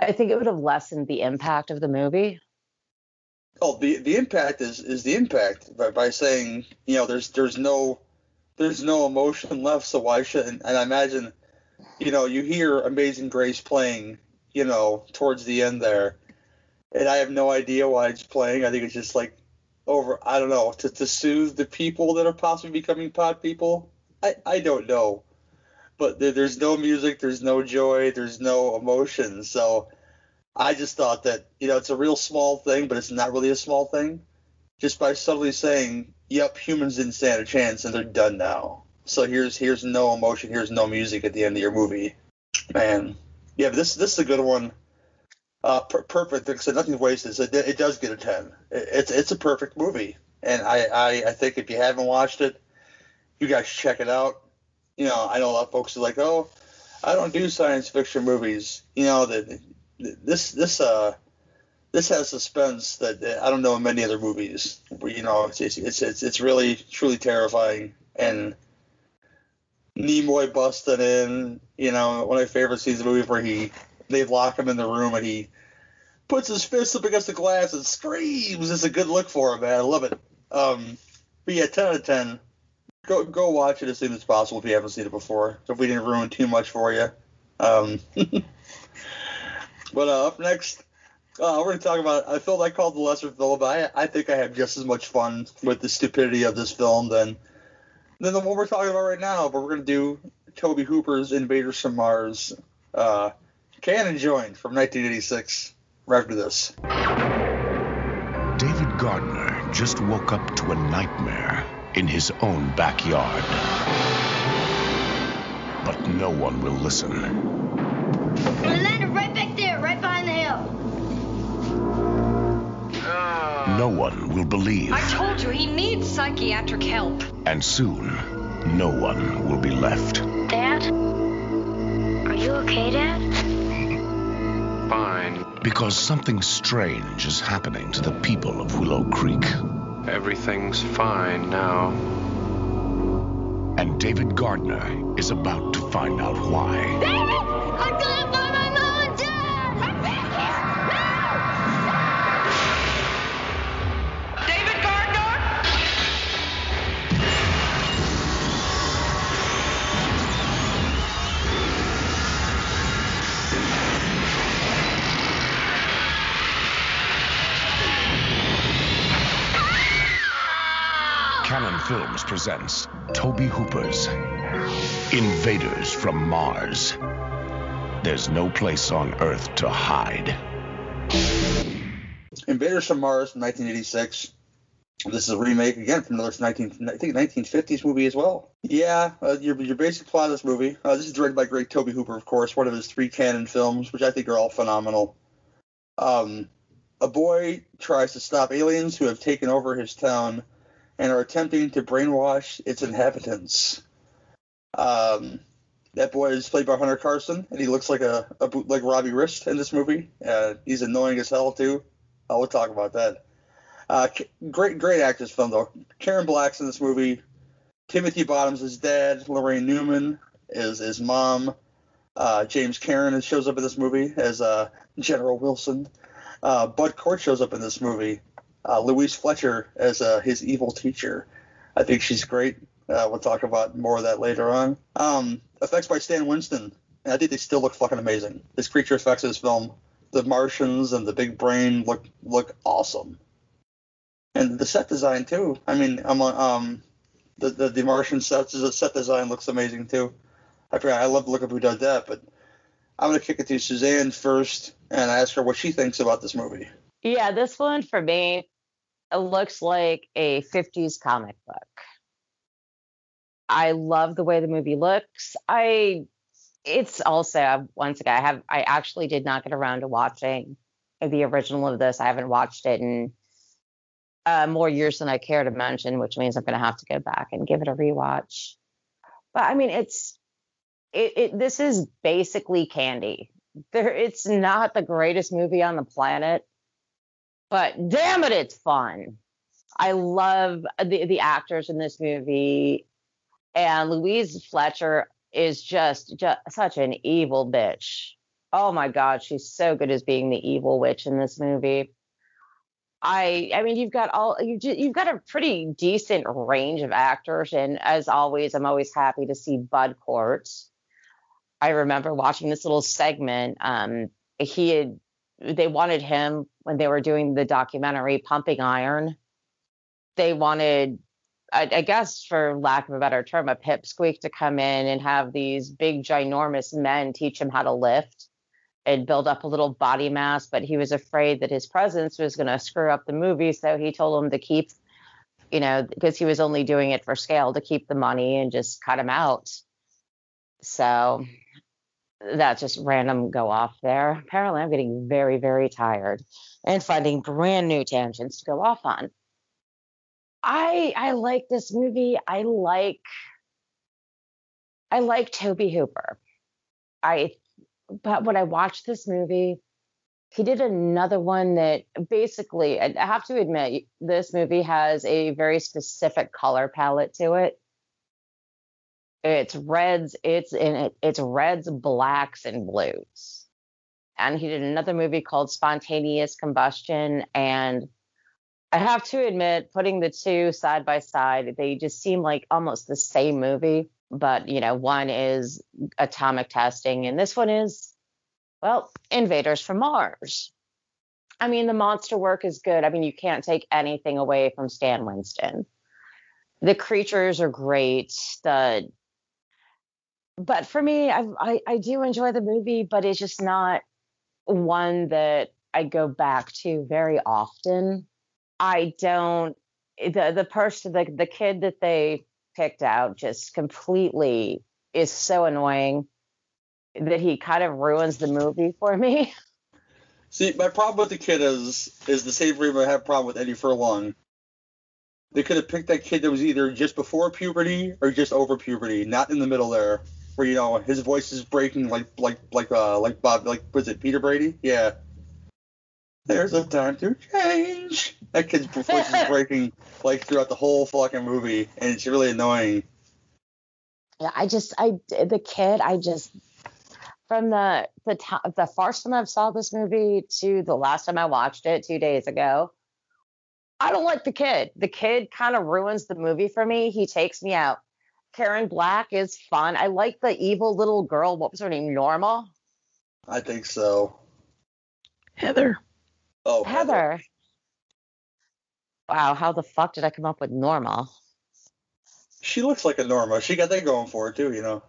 I think it would have lessened the impact of the movie. Oh, the the impact is is the impact by, by saying you know there's there's no there's no emotion <laughs> left, so why shouldn't? And I imagine, you know, you hear Amazing Grace playing, you know, towards the end there, and I have no idea why it's playing. I think it's just like over I don't know to to soothe the people that are possibly becoming pod people. I I don't know, but there, there's no music, there's no joy, there's no emotion, so. I just thought that you know it's a real small thing, but it's not really a small thing. Just by subtly saying, "Yep, humans didn't stand a chance, and they're done now." So here's here's no emotion, here's no music at the end of your movie. Man, yeah, this this is a good one. Uh, per- perfect. Like said, nothing's wasted. So it, it does get a ten. It, it's it's a perfect movie, and I, I I think if you haven't watched it, you guys check it out. You know, I know a lot of folks are like, "Oh, I don't do science fiction movies." You know that this this uh this has suspense that I don't know in many other movies. You know, it's it's it's, it's really truly terrifying and Nimoy busting in. You know, one of my favorite scenes of the movie where he they lock him in the room and he puts his fist up against the glass and screams. It's a good look for him, man. I love it. Um, but yeah, ten out of ten. Go go watch it as soon as possible if you haven't seen it before. So if we didn't ruin too much for you. Um, <laughs> But uh, up next, uh, we're going to talk about a film I called The Lesser Film, but I, I think I have just as much fun with the stupidity of this film than than the one we're talking about right now. But we're to do Tobe Hooper's Invaders from Mars, uh, Cannon Joined from 1986. Right after this. David Gardner just woke up to a nightmare in his own backyard. But no one will listen. Ah. No one will believe. I told you he needs psychiatric help. And soon, no one will be left. Dad? Are you okay, Dad? Fine. Because something strange is happening to the people of Willow Creek. Everything's fine now. And David Gardner is about to find out why. David! I'm gonna presents Tobe Hooper's Invaders from Mars. There's no place on Earth to hide. Invaders from Mars from 1986. This is a remake again from another 19, I think 1950s movie as well. Yeah, uh, your, your basic plot of this movie. Uh, this is directed by great Toby Hooper, of course, one of his three Cannon films, which I think are all phenomenal. Um, a boy tries to stop aliens who have taken over his town and are attempting to brainwash its inhabitants. Um, that boy is played by Hunter Carson, and he looks like a, a bootleg Robbie Rist in this movie. Uh, he's annoying as hell too. I will talk about that. Uh, great, great actors film though. Karen Black's in this movie. Timothy Bottoms is dad. Laraine Newman is his mom. Uh, James Karen shows up in this movie as uh, General Wilson. Uh, Bud Cort shows up in this movie. Uh, Louise Fletcher as uh, his evil teacher. I think she's great. Uh, we'll talk about more of that later on. Um, effects by Stan Winston. And I think they still look fucking amazing. This creature effects in this film, the Martians and the big brain look look awesome. and the set design too. I mean, I'm um, the the, the Martian sets, set design looks amazing too. I forgot, I love the look of who does that, but I'm gonna kick it to Suzanne first and ask her what she thinks about this movie. Yeah, this one for me, it looks like a 50s comic book. I love the way the movie looks. I it's also once again I have I actually did not get around to watching the original of this. I haven't watched it in uh, more years than I care to mention, which means I'm going to have to go back and give it a rewatch. But I mean, it's it, it this is basically candy. There, it's not the greatest movie on the planet, but damn it, it's fun. I love the the actors in this movie, and Louise Fletcher is just, just such an evil bitch. Oh my god, she's so good as being the evil witch in this movie. I I mean you've got all you you've got a pretty decent range of actors and as always I'm always happy to see Bud Cort. I remember watching this little segment um he had they wanted him when they were doing the documentary Pumping Iron. They wanted I, I, guess for lack of a better term, a pipsqueak to come in and have these big, ginormous men teach him how to lift and build up a little body mass. But he was afraid that his presence was going to screw up the movie. So he told him to keep, you know, because he was only doing it for scale to keep the money and just cut him out. So that's just random go off there. Apparently, I'm getting very, very tired and finding brand new tangents to go off on. I I like this movie. I like I like Tobe Hooper. I but when I watched this movie, he did another one that basically I have to admit this movie has a very specific color palette to it. It's reds, it's in it, it's reds, blacks, and blues. And he did another movie called Spontaneous Combustion and I have to admit, putting the two side by side, they just seem like almost the same movie. But, you know, one is atomic testing, and this one is, well, invaders from Mars. I mean, the monster work is good. I mean, you can't take anything away from Stan Winston. The creatures are great. The but for me, I, I, I do enjoy the movie, but it's just not one that I go back to very often. I don't the the person the the kid that they picked out just completely is so annoying that he kind of ruins the movie for me. <laughs> See, my problem with the kid is is the same reason I have problem with Eddie Furlong. They could have picked that kid that was either just before puberty or just over puberty, not in the middle there, where you know his voice is breaking like like like uh like Bob like was it Peter Brady? Yeah. There's a time to change. That kid's <laughs> voice is breaking like throughout the whole fucking movie, and it's really annoying. Yeah, I just, I the kid, I just from the the time the first time I saw this movie to the last time I watched it two days ago, I don't like the kid. The kid kind of ruins the movie for me. He takes me out. Karen Black is fun. I like the evil little girl. What was her name? Norma. I think so. Heather. Oh, Heather. Heather. Wow, how the fuck did I come up with Norma? She looks like a Norma. She got that going for her too, you know.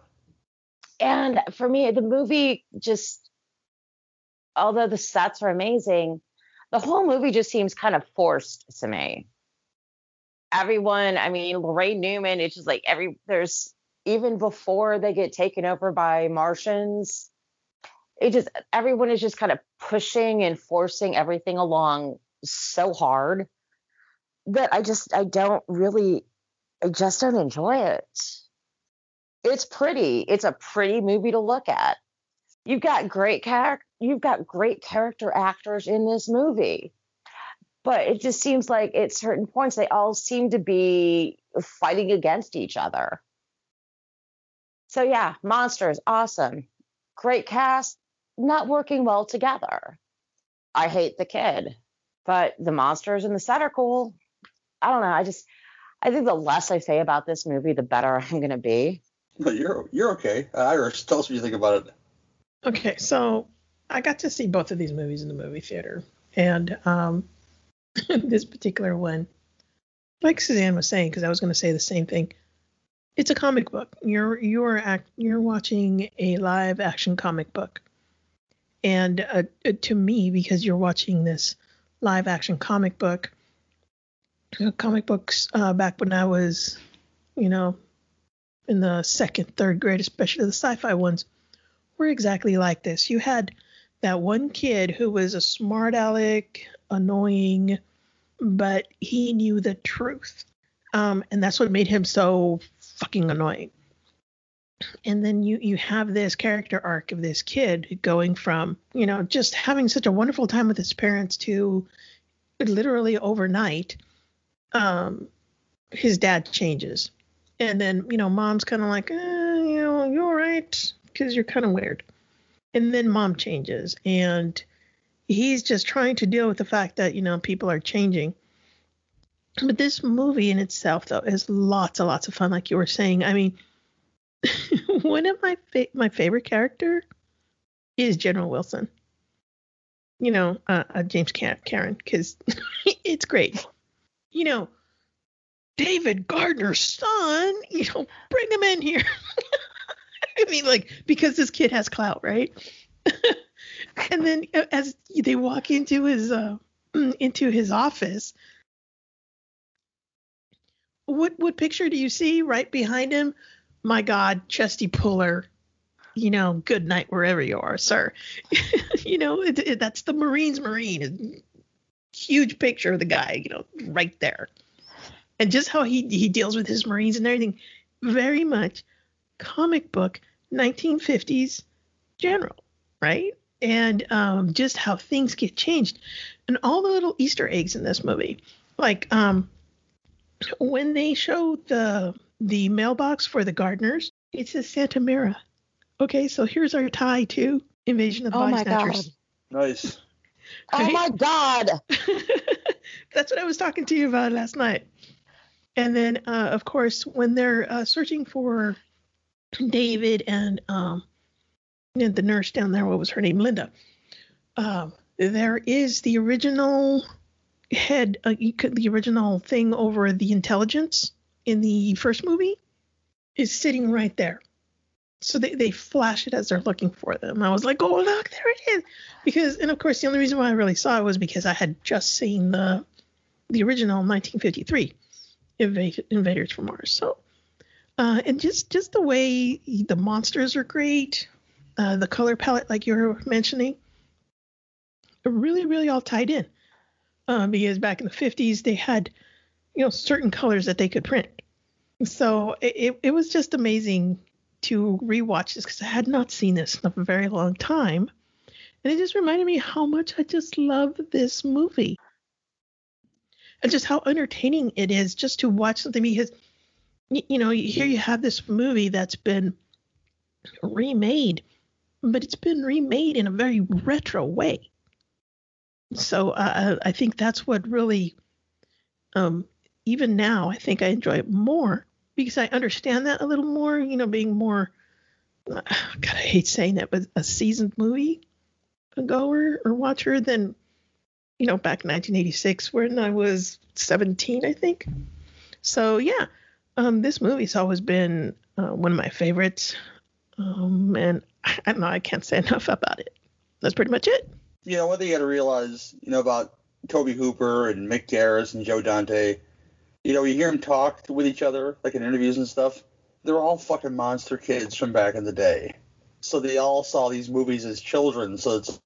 And for me, the movie just, although the sets are amazing, the whole movie just seems kind of forced to me. Everyone, I mean, Laraine Newman, it's just like every, there's, even before they get taken over by Martians, it just, everyone is just kind of pushing and forcing everything along so hard that I just I don't really I just don't enjoy it. It's pretty. It's a pretty movie to look at. You've got great character you've got great character actors in this movie. But it just seems like at certain points they all seem to be fighting against each other. So yeah, monsters, awesome. Great cast, not working well together. I hate the kid, but the monsters in the set are cool. I don't know. I just I think the less I say about this movie, the better <laughs> I'm gonna be. But you're you're okay. Uh, Iris, tell us what you think about it. Okay, so I got to see both of these movies in the movie theater, and um, <laughs> this particular one like Suzanne was saying, because I was going to say the same thing. It's a comic book. You're you're act you're watching a live action comic book, and uh, uh, to me, because you're watching this live action comic book, uh, comic books uh, back when I was, you know, in the second, third grade, especially the sci-fi ones, were exactly like this. You had that one kid who was a smart aleck, annoying, but he knew the truth. Um, and that's what made him so fucking annoying. And then you you have this character arc of this kid going from, you know, just having such a wonderful time with his parents to literally overnight, um, his dad changes. And then, you know, mom's kind of like, eh, you know, you're all right? Because you're kind of weird. And then mom changes. And he's just trying to deal with the fact that, you know, people are changing. But this movie in itself, though, is lots and lots of fun, like you were saying. I mean, <laughs> one of my fa- my favorite character is General Wilson. You know, uh, uh, James Karen, because <laughs> it's great. You know, David Gardner's son. <laughs> You know, bring him in here. I mean, like because this kid has clout, right? <laughs> and then uh, as they walk into his uh, <clears throat> into his office, what what picture do you see right behind him? My God, Chesty Puller. You know, good night wherever you are, sir. <laughs> you know, it, it, that's the Marines Marine. Huge picture of the guy, you know, right there, and just how he he deals with his Marines and everything. Very much comic book 1950s general, right? And um, just how things get changed, and all the little Easter eggs in this movie, like um, when they show the the mailbox for the Gardners, it says Santa Mira. Okay, so here's our tie to Invasion of the Oh Body my Snatchers. God. Nice. <laughs> Oh my God. <laughs> That's what I was talking to you about last night. And then, uh, of course, when they're uh, searching for David and um, and the nurse down there, what was her name, Linda? Um, there is the original head, uh, the original thing over the intelligence in the first movie is sitting right there. So they, they flash it as they're looking for them. I was like, oh look, there it is. Because and of course the only reason why I really saw it was because I had just seen the the original 1953 Inva- Invaders from Mars. So uh, and just just the way the monsters are great, uh, the color palette like you were mentioning, really really all tied in. Uh, because back in the 50s they had you know certain colors that they could print. So it, it was just amazing to rewatch this because I had not seen this in a very long time. And it just reminded me how much I just love this movie. And just how entertaining it is just to watch something because, you know, here you have this movie that's been remade, but it's been remade in a very retro way. So uh, I think that's what really, um, even now, I think I enjoy it more because I understand that a little more, you know, being more, God, I hate saying that, but a seasoned movie goer or watcher than, you know, back in 1986 when I was 17, I think. So yeah, um, this movie's always been uh, one of my favorites, um, and I, don't know, I can't say <laughs> enough about it. That's pretty much it. You know, one thing you got to realize, you know, about Tobe Hooper and Mick Garris and Joe Dante, you know, you hear them talk with each other, like in interviews and stuff. They're all fucking monster kids from back in the day. So they all saw these movies as children. So it's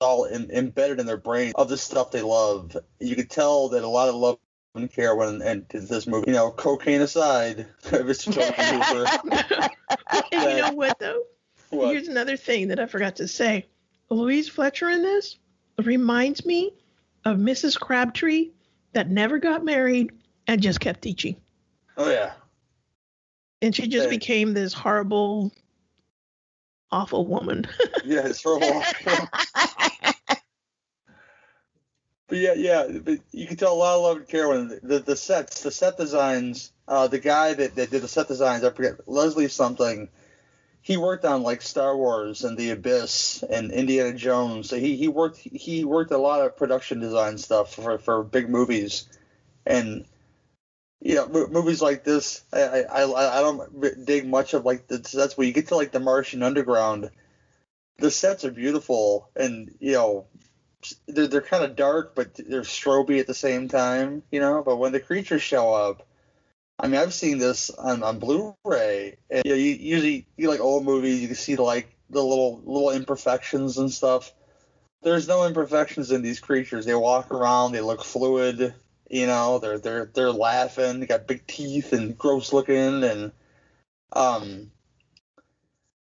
all em- embedded in their brain of the stuff they love. You could tell that a lot of love and care went into this movie. You know, cocaine aside, <laughs> Mr. Tobe Hooper. And <laughs> you know what though? What? Here's another thing that I forgot to say. Louise Fletcher in this reminds me of Mrs. Crabtree that never got married and just kept teaching. Oh yeah. And she just Okay. became this horrible, awful woman. <laughs> Yeah, it's horrible. <laughs> but yeah, yeah, but you can tell a lot of love and care when the the sets, the set designs. Uh, the guy that, that did the set designs, I forget Leslie something. He worked on like Star Wars and The Abyss and Indiana Jones. So he, he worked he worked a lot of production design stuff for for big movies, and you know, mo- movies like this, I, I I I don't dig much of like the, that's where you get to like the Martian underground. The sets are beautiful, and you know, they're they're kind of dark, but they're stroby at the same time, you know. But when the creatures show up, I mean, I've seen this on, on Blu-ray, and you, know, you usually you like old movies, you can see like the little little imperfections and stuff. There's no imperfections in these creatures. They walk around, they look fluid, you know. They're they're they're laughing. They got big teeth and gross looking, and um,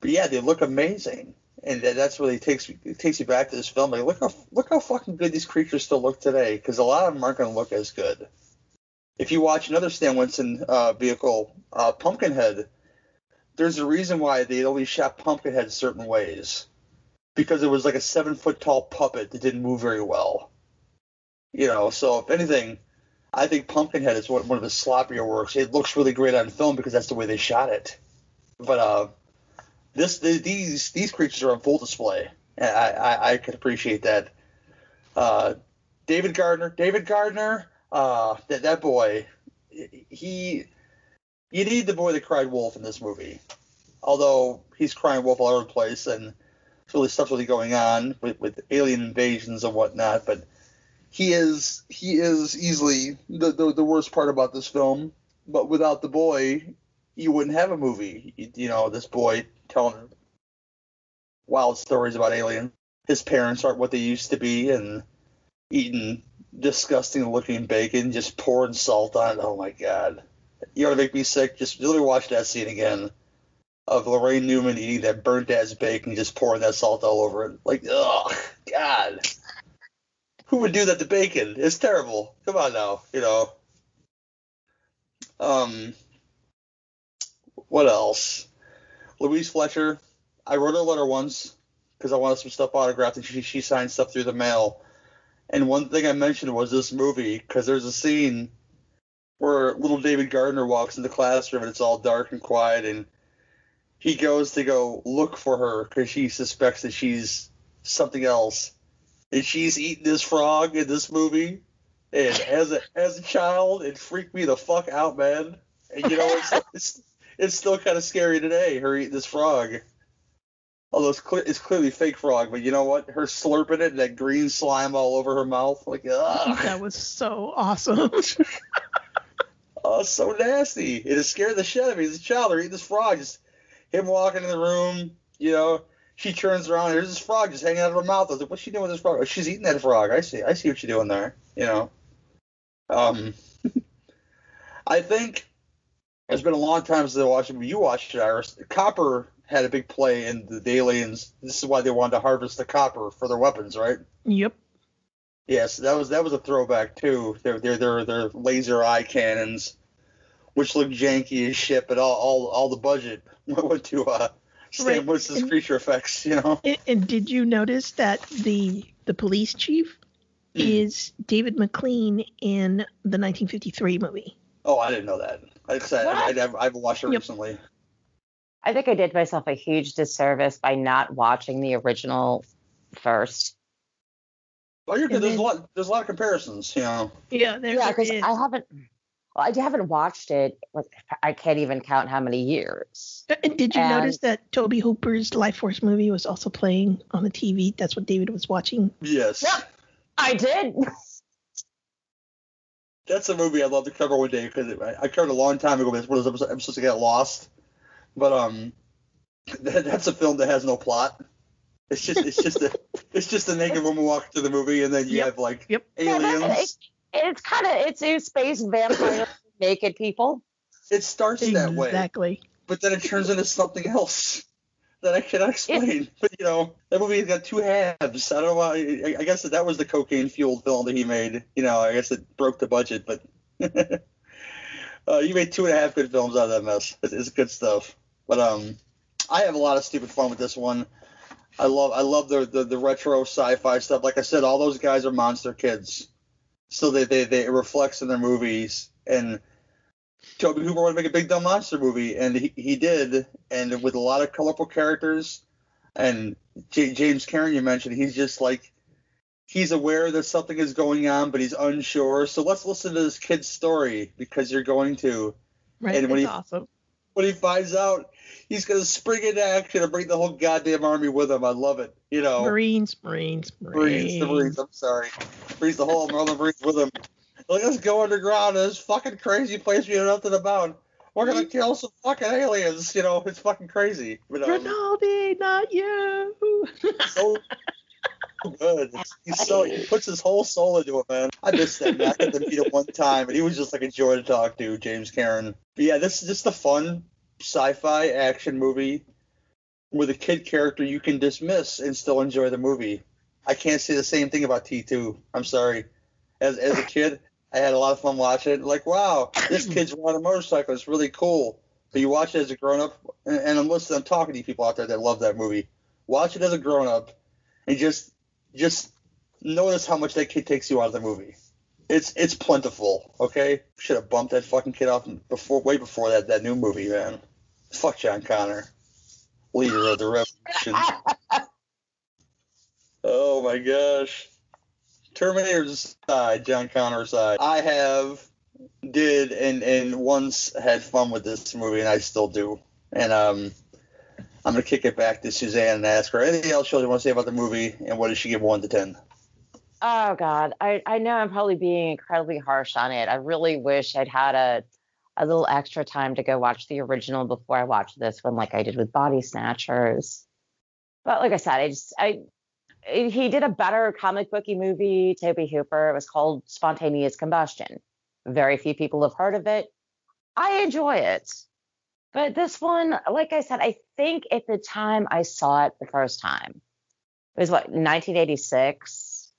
but yeah, they look amazing. And that's really takes it takes you back to this film. Like, look how look how fucking good these creatures still look today, because a lot of them aren't going to look as good if you watch another Stan Winston uh, vehicle, uh, Pumpkinhead, there's a reason why they only shot Pumpkinhead certain ways. Because it was like a seven foot tall puppet that didn't move very well. You know, so if anything, I think Pumpkinhead is one, one of the sloppier works. It looks really great on film because that's the way they shot it. But uh, this the, these these creatures are on full display. I I, I can appreciate that. Uh, David Gardner, David Gardner, uh, that that boy, he, you need the boy that cried wolf in this movie. Although he's crying wolf all over the place, and really stuff's really going on with, with alien invasions and whatnot. But he is he is easily the, the the worst part about this film. But without the boy, you wouldn't have a movie. You, you know, this boy telling wild stories about aliens. His parents aren't what they used to be, and eating disgusting looking bacon, just pouring salt on it. Oh my god. You ought to make me sick. Just literally watch that scene again of Laraine Newman eating that burnt ass bacon, just pouring that salt all over it. Like, oh god. Who would do that to bacon? It's terrible. Come on now, you know. Um what else? Louise Fletcher. I wrote her a letter once because I wanted some stuff autographed and she she signed stuff through the mail and one thing I mentioned was this movie because there's a scene where little David Gardner walks in the classroom and it's all dark and quiet, and he goes to go look for her because she suspects that she's something else, and she's eating this frog in this movie. And as a as a child, it freaked me the fuck out, man. And you know, it's <laughs> it's, it's still kind of scary today. Her eating this frog. Although it's, clear, it's clearly fake frog, but you know what? Her slurping it, that green slime all over her mouth, like ugh. That was so awesome. <laughs> oh, so nasty! It has scared the shit out of me as a child. They're eating this frog, just him walking in the room, you know. She turns around, there's this frog just hanging out of her mouth. I was like, what's she doing with this frog? Oh, she's eating that frog. I see. I see what you're doing there. You know. Um, <laughs> I think it's been a long time since I watched it. You watched it, Iris. Copper had a big play in the aliens. This is why they wanted to harvest the copper for their weapons, right? Yep. Yes, that was that was a throwback too. Their their their their laser eye cannons, which look janky as shit, but all all, all the budget <laughs> went to uh Stan right. Winston's creature effects, you know. And, and, did you notice that the the police chief mm. is David McLean in the 1953 movie? Oh, I didn't know that. I, I, I, I, have watched it yep. recently. I think I did myself a huge disservice by not watching the original first. Well, you're good. There's a lot. There's a lot of comparisons, you know. Yeah, yeah, because I haven't. Well, I haven't watched it. I can't even count how many years. Uh, and did you and, notice that Tobe Hooper's Life Force movie was also playing on the TV? That's what David was watching. Yes. Yep, I did. That's a movie I'd love to cover one day because I covered a long time ago. But it's one of those episodes that get lost. But um, <laughs> that, that's a film that has no plot. It's just it's just a <laughs> it's just a naked woman walking through the movie, and then you yep. have like yep. aliens. Yeah, it, it's kind of it's a space vampire <laughs> naked people. It starts exactly. that way, exactly, but then it turns into something else that I cannot explain. It, but you know, that movie's got two halves. I don't know why. I, I guess that, that was the cocaine fueled film that he made. You know, I guess it broke the budget, but uh, you made two and a half good films out of that mess. It's, it's good stuff. But um, I have a lot of stupid fun with this one. I love I love the, the, the retro sci-fi stuff. Like I said, all those guys are monster kids, so they they, they it reflects in their movies. And Tobe Hooper wanted to make a big dumb monster movie, and he, he did, and with a lot of colorful characters. And J- James Karen, you mentioned, he's just like he's aware that something is going on, but he's unsure. So let's listen to this kid's story because you're going to. Right. And when he- awesome. When he finds out, he's gonna spring into action and bring the whole goddamn army with him. I love it. You know, Marines, Marines, Marines, Marines. the Marines. I'm sorry, brings the whole Northern Marines with him. Let's go underground in this fucking crazy place we know nothing about. We're gonna kill some fucking aliens. You know, it's fucking crazy. But, um, Rinaldi, not you. so good. He's so he puts his whole soul into it, man. I missed that. Man. I got to meet him one time, and he was just like a joy to talk to, James Karen. But yeah, this is just a fun sci-fi action movie with a kid character you can dismiss and still enjoy the movie. I can't say the same thing about T2. I'm sorry. As as a kid, I had a lot of fun watching it. Like, wow, this kid's riding a motorcycle. It's really cool. But you watch it as a grown up, and, and I'm listening. I'm talking to you people out there that love that movie. Watch it as a grown up, and just just notice how much that kid takes you out of the movie. It's it's plentiful. Okay, should have bumped that fucking kid off before, way before that that new movie, man. Fuck John Connor, leader of the revolution. oh my gosh. Terminator's side, John Connor side. I have did and and once had fun with this movie, and I still do. And um, I'm gonna kick it back to Suzanne and ask her anything else she want to say about the movie, and what does she give one to ten? Oh God, I, I know I'm probably being incredibly harsh on it. I really wish I'd had a a little extra time to go watch the original before I watched this one, like I did with Body Snatchers. But like I said, I just I he did a better comic booky movie, Tobe Hooper. It was called Spontaneous Combustion. Very few people have heard of it. I enjoy it. But this one, like I said, I think at the time I saw it the first time, it was what 1986.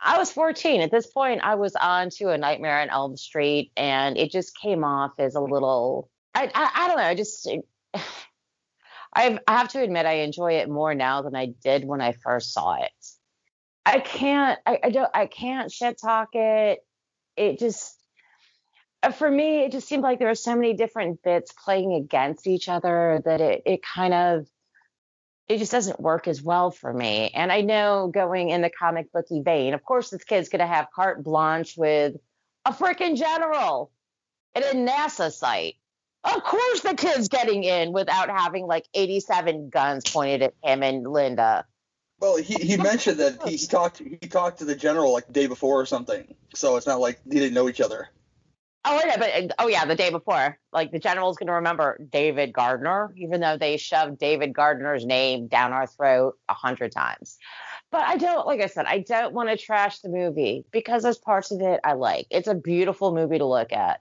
I was 14 at this point. I was on to a Nightmare on Elm Street, and it just came off as a little. I I, I don't know. I just <sighs> I've, I have to admit I enjoy it more now than I did when I first saw it. I can't I, I don't I can't shit talk it. It just Uh, for me it just seemed like there were so many different bits playing against each other that it it kind of it just doesn't work as well for me. And I know going in the comic booky vein, of course this kid's gonna have carte blanche with a freaking general at a NASA site. Of course the kid's getting in without having like 87 guns pointed at him and Linda. Well, he, he <laughs> mentioned that he, he talked he talked to the general like the day before or something, so it's not like he didn't know each other. Oh yeah, but uh, oh yeah, the day before, like the general's gonna remember David Gardner, even though they shoved David Gardner's name down our throat a hundred times. But I don't, like I said, I don't want to trash the movie because there's parts of it I like. It's a beautiful movie to look at.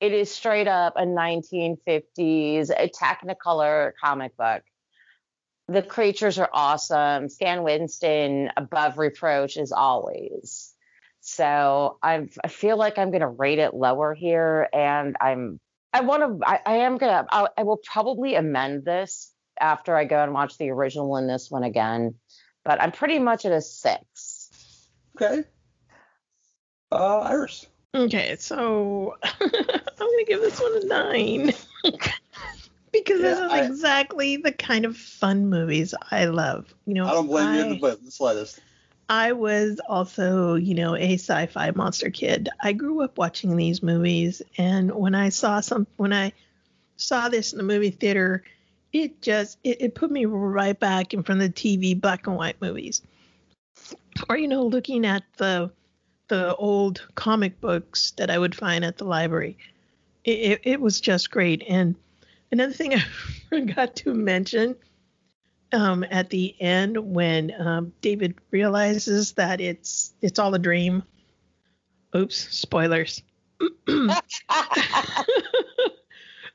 It is straight up a 1950s a Technicolor comic book. The creatures are awesome. Stan Winston, above reproach as always. So I've, I feel like I'm going to rate it lower here, and I'm I want to I, I am gonna I'll, I will probably amend this after I go and watch the original and this one again, but I'm pretty much at a six. Okay. Uh, Iris. Okay, so <laughs> I'm gonna give this one a nine <laughs> because this is I- exactly the kind of fun movies I love. You know, I don't blame you in I- the bit- the slightest. I was also, you know, a sci-fi monster kid. I grew up watching these movies, and when I saw some, when I saw this in the movie theater, it just it, it put me right back in front of the TV black and white movies, or you know, looking at the the old comic books that I would find at the library. It, it, it was just great. And another thing <laughs> I forgot to mention um, at the end when um, David realizes that it's it's all a dream. Oops, spoilers. <laughs>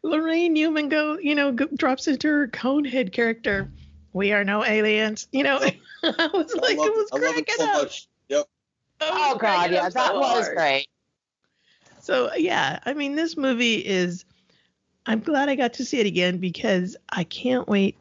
Laraine Newman go, you know, go, drops into her Conehead character. We are no aliens. You know, <laughs> I was like, love it was I love it cracking so up. much. Yep. Oh god, yeah, that so was hard. great. So yeah, I mean, this movie is. I'm glad I got to see it again because I can't wait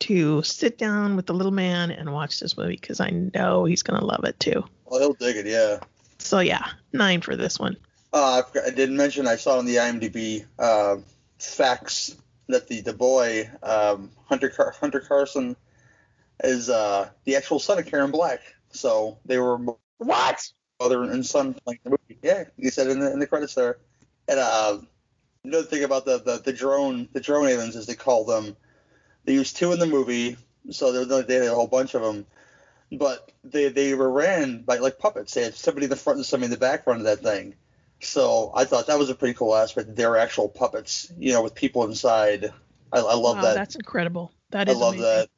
to sit down with the little man and watch this movie because I know he's gonna love it too. Well, he'll dig it. Yeah. So yeah, nine for this one. Uh, I, forgot, I didn't mention I saw on the IMDb uh, facts that the the boy um, Hunter Car- Hunter Carson is uh, the actual son of Karen Black. So they were what mother and son playing the movie. Yeah, he said in the in the credits there. And uh, another thing about the, the the drone the drone aliens as they call them, they used two in the movie, so there was they had a whole bunch of them. But they they were ran by like puppets. They had somebody in the front and somebody in the background of that thing. So I thought that was a pretty cool aspect. They're actual puppets, you know, with people inside. I, I love wow, that. That's incredible. That is. I love amazing.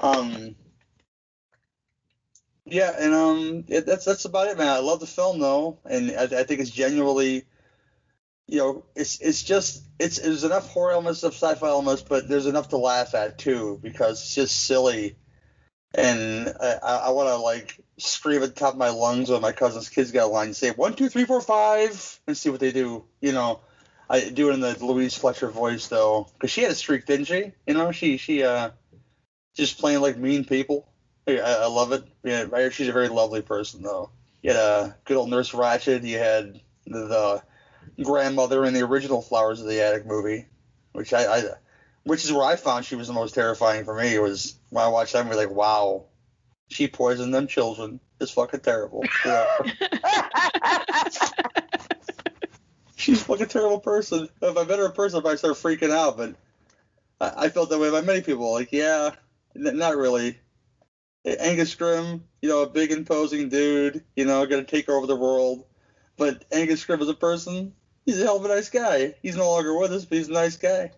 that. Um. Yeah, and um, it, that's that's about it, man. I love the film though, and I, I think it's genuinely, you know, it's it's just it's there's enough horror elements, of sci-fi elements, but there's enough to laugh at too because it's just silly, and I, I, want to like scream at the top of my lungs when my cousin's kids got a line and say one two three four five and see what they do, you know. I do it in the Louise Fletcher voice though, because she had a streak, didn't she? You know, she she uh just playing like mean people. I, I love it. Yeah, she's a very lovely person though. You had a good old Nurse Ratched. You had the, the grandmother in the original Flowers of the Attic movie, which I, I which is where I found she was the most terrifying for me. Was when I watched that movie, like wow, she poisoned them children. It's fucking terrible. Know? <laughs> she's a fucking terrible person. If I met her in person, I might start freaking out. But I, I felt that way about many people. Like, yeah, n- not really. Angus Scrimm, you know, a big imposing dude, you know, gonna take over the world. But Angus Scrimm as a person, he's a hell of a nice guy. He's no longer with us, but he's a nice guy.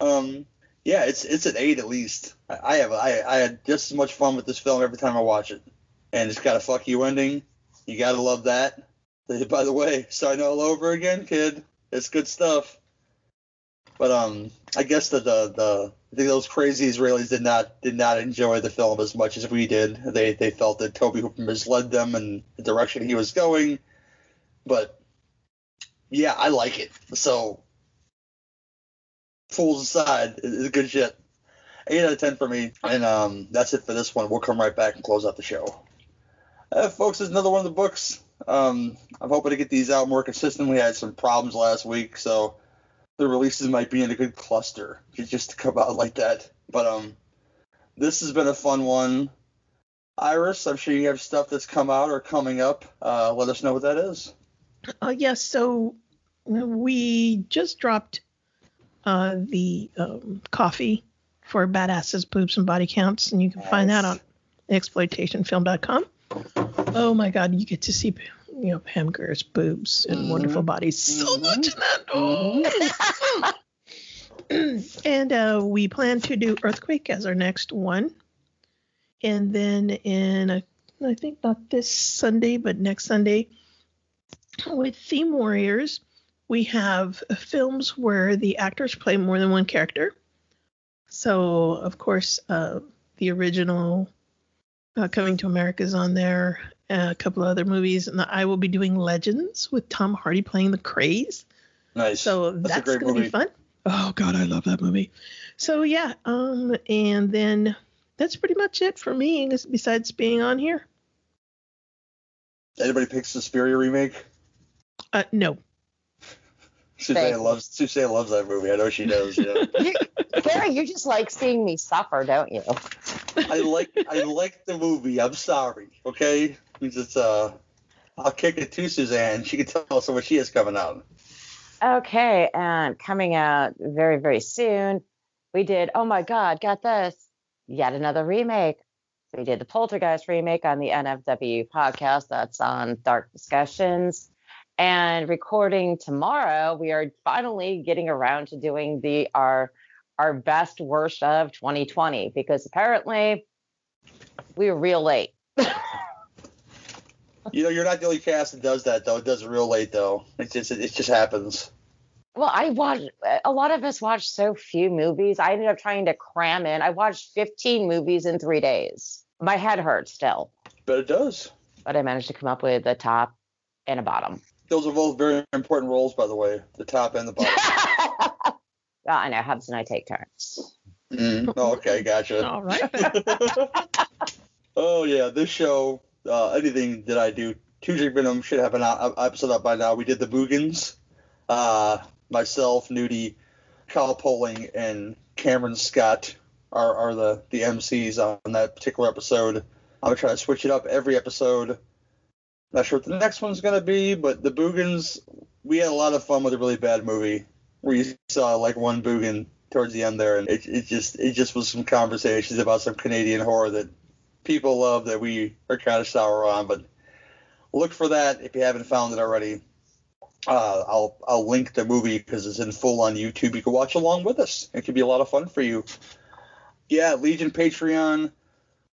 Um, yeah, it's it's an eight at least. I, I have I, I had just as much fun with this film every time I watch it, and it's got a fuck you ending. You gotta love that. By the way, starting all over again, kid. It's good stuff. But um, I guess that the the I think those crazy Israelis did not did not enjoy the film as much as we did. They they felt that Tobe Hooper misled them in the direction he was going. But yeah, I like it. So fools aside, it- it's good shit. Eight out of ten for me, and um, that's it for this one. We'll come right back and close out the show. Uh, folks, there's another one of the books. Um, I'm hoping to get these out more consistently. I had some problems last week, so the releases might be in a good cluster just to come out like that. But um, this has been a fun one. Iris, I'm sure you have stuff that's come out or coming up. Uh, let us know what that is. Uh, yes, so we just dropped uh, the um, Coffy for badasses, boobs, and body counts, and you can find that on exploitationfilm.com. Oh my God, you get to see you know Pam Grier's boobs and wonderful bodies. So much in that. Oh. <laughs> and uh, we plan to do Earthquake as our next one, and then in a, I think not this Sunday, but next Sunday with Theme Warriors, we have films where the actors play more than one character. So, of course, uh, the original uh, Coming to America is on there, uh, a couple of other movies, and I will be doing Legends with Tom Hardy playing the Krays. Nice. So That's a that's, going to be fun. Oh God, I love that movie. So yeah, um, and then that's pretty much it for me. Besides being on here, Anybody pick Suspiria remake? Uh, no. Suzanne loves Suzanne loves that movie. I know she does. Yeah. <laughs> Carrie, you just like seeing me suffer, don't you? I like I like the movie. I'm sorry. Okay, means it's uh. I'll kick it to Suzanne. She can tell us what she has coming out. Okay, and coming out very, very soon, we did, oh my God, got this, yet another remake. We did the Poltergeist remake on the NFW podcast. That's on Dark Discussions. And recording tomorrow, we are finally getting around to doing the our our best worst of 2020 because apparently we were real late. <laughs> You know, you're not the only cast that does that though. It does it real late though. It just it just happens. Well, I watched a lot of us watched so few movies. I ended up trying to cram in. I watched 15 movies in three days. My head hurts still, But it does. but I managed to come up with a top and a bottom. Those are both very important roles, by the way, the top and the bottom. <laughs> Well, I know Hubs and I take turns. Mm, oh, okay, gotcha. <laughs> All right. <laughs> oh yeah, this show, uh, anything that I do, Two Drink Venom should have an o- episode up by now. We did the Boogens, uh, myself, Nudie, Kyle Poling, and Cameron Scott are, are the the MCs on that particular episode. I'm gonna try to switch it up every episode. Not sure what the next one's gonna be, but the Boogens, we had a lot of fun with a really bad movie where you saw like one Boogen towards the end there, and it, it just it just was some conversations about some Canadian horror that people love that we are kind of sour on. But look for that if you haven't found it already. Uh, I'll I'll link the movie because it's in full on YouTube. You can watch along with us. It could be a lot of fun for you. Yeah, Legion Patreon,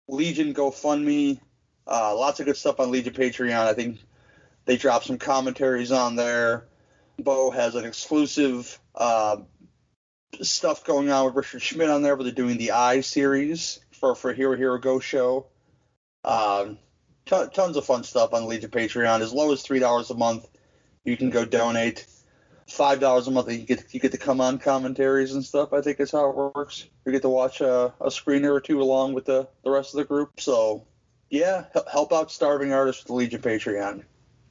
Legion GoFundMe, uh, lots of good stuff on Legion Patreon. I think they drop some commentaries on there. Bo has an exclusive uh, stuff going on with Richard Schmidt on there, where they're doing the Eye series for for Hero Hero Go show. Um, t- tons of fun stuff on Legion Patreon. As low as three dollars a month, you can go donate. Five dollars a month, you get you get to come on commentaries and stuff. I think is how it works. You get to watch a, a screener or two along with the the rest of the group. So yeah, help out starving artists with the Legion Patreon.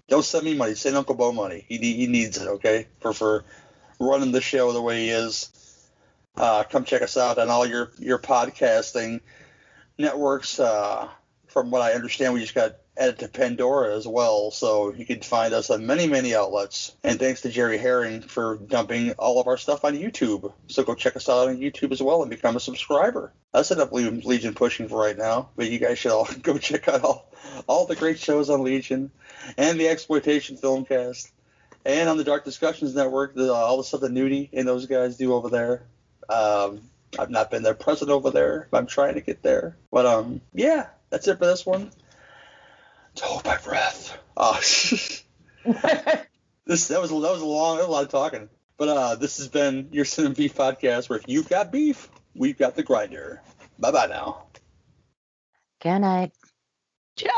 Don't send me money. Send Uncle Bo money. He he needs it. Okay, for for running the show the way he is. Uh, come check us out on all your your podcasting networks. Uh, from what I understand, we just got added to Pandora as well, so you can find us on many, many outlets. And thanks to Jerry Herring for dumping all of our stuff on YouTube. So go check us out on YouTube as well and become a subscriber. That's enough Legion pushing for right now, but you guys should all <laughs> go check out all, all the great shows on Legion and the Exploitation Filmcast. And on the Dark Discussions Network, the, all the stuff that Nudie and those guys do over there. Um, I've not been there present over there. But I'm trying to get there. But um, yeah, that's it for this one. To hold my breath. Oh, <laughs> this that was that was a long, that was a lot of talking. But uh, this has been your Sin and Beef podcast, where if you've got beef, we've got the grinder. Bye bye now. Good night. Ciao.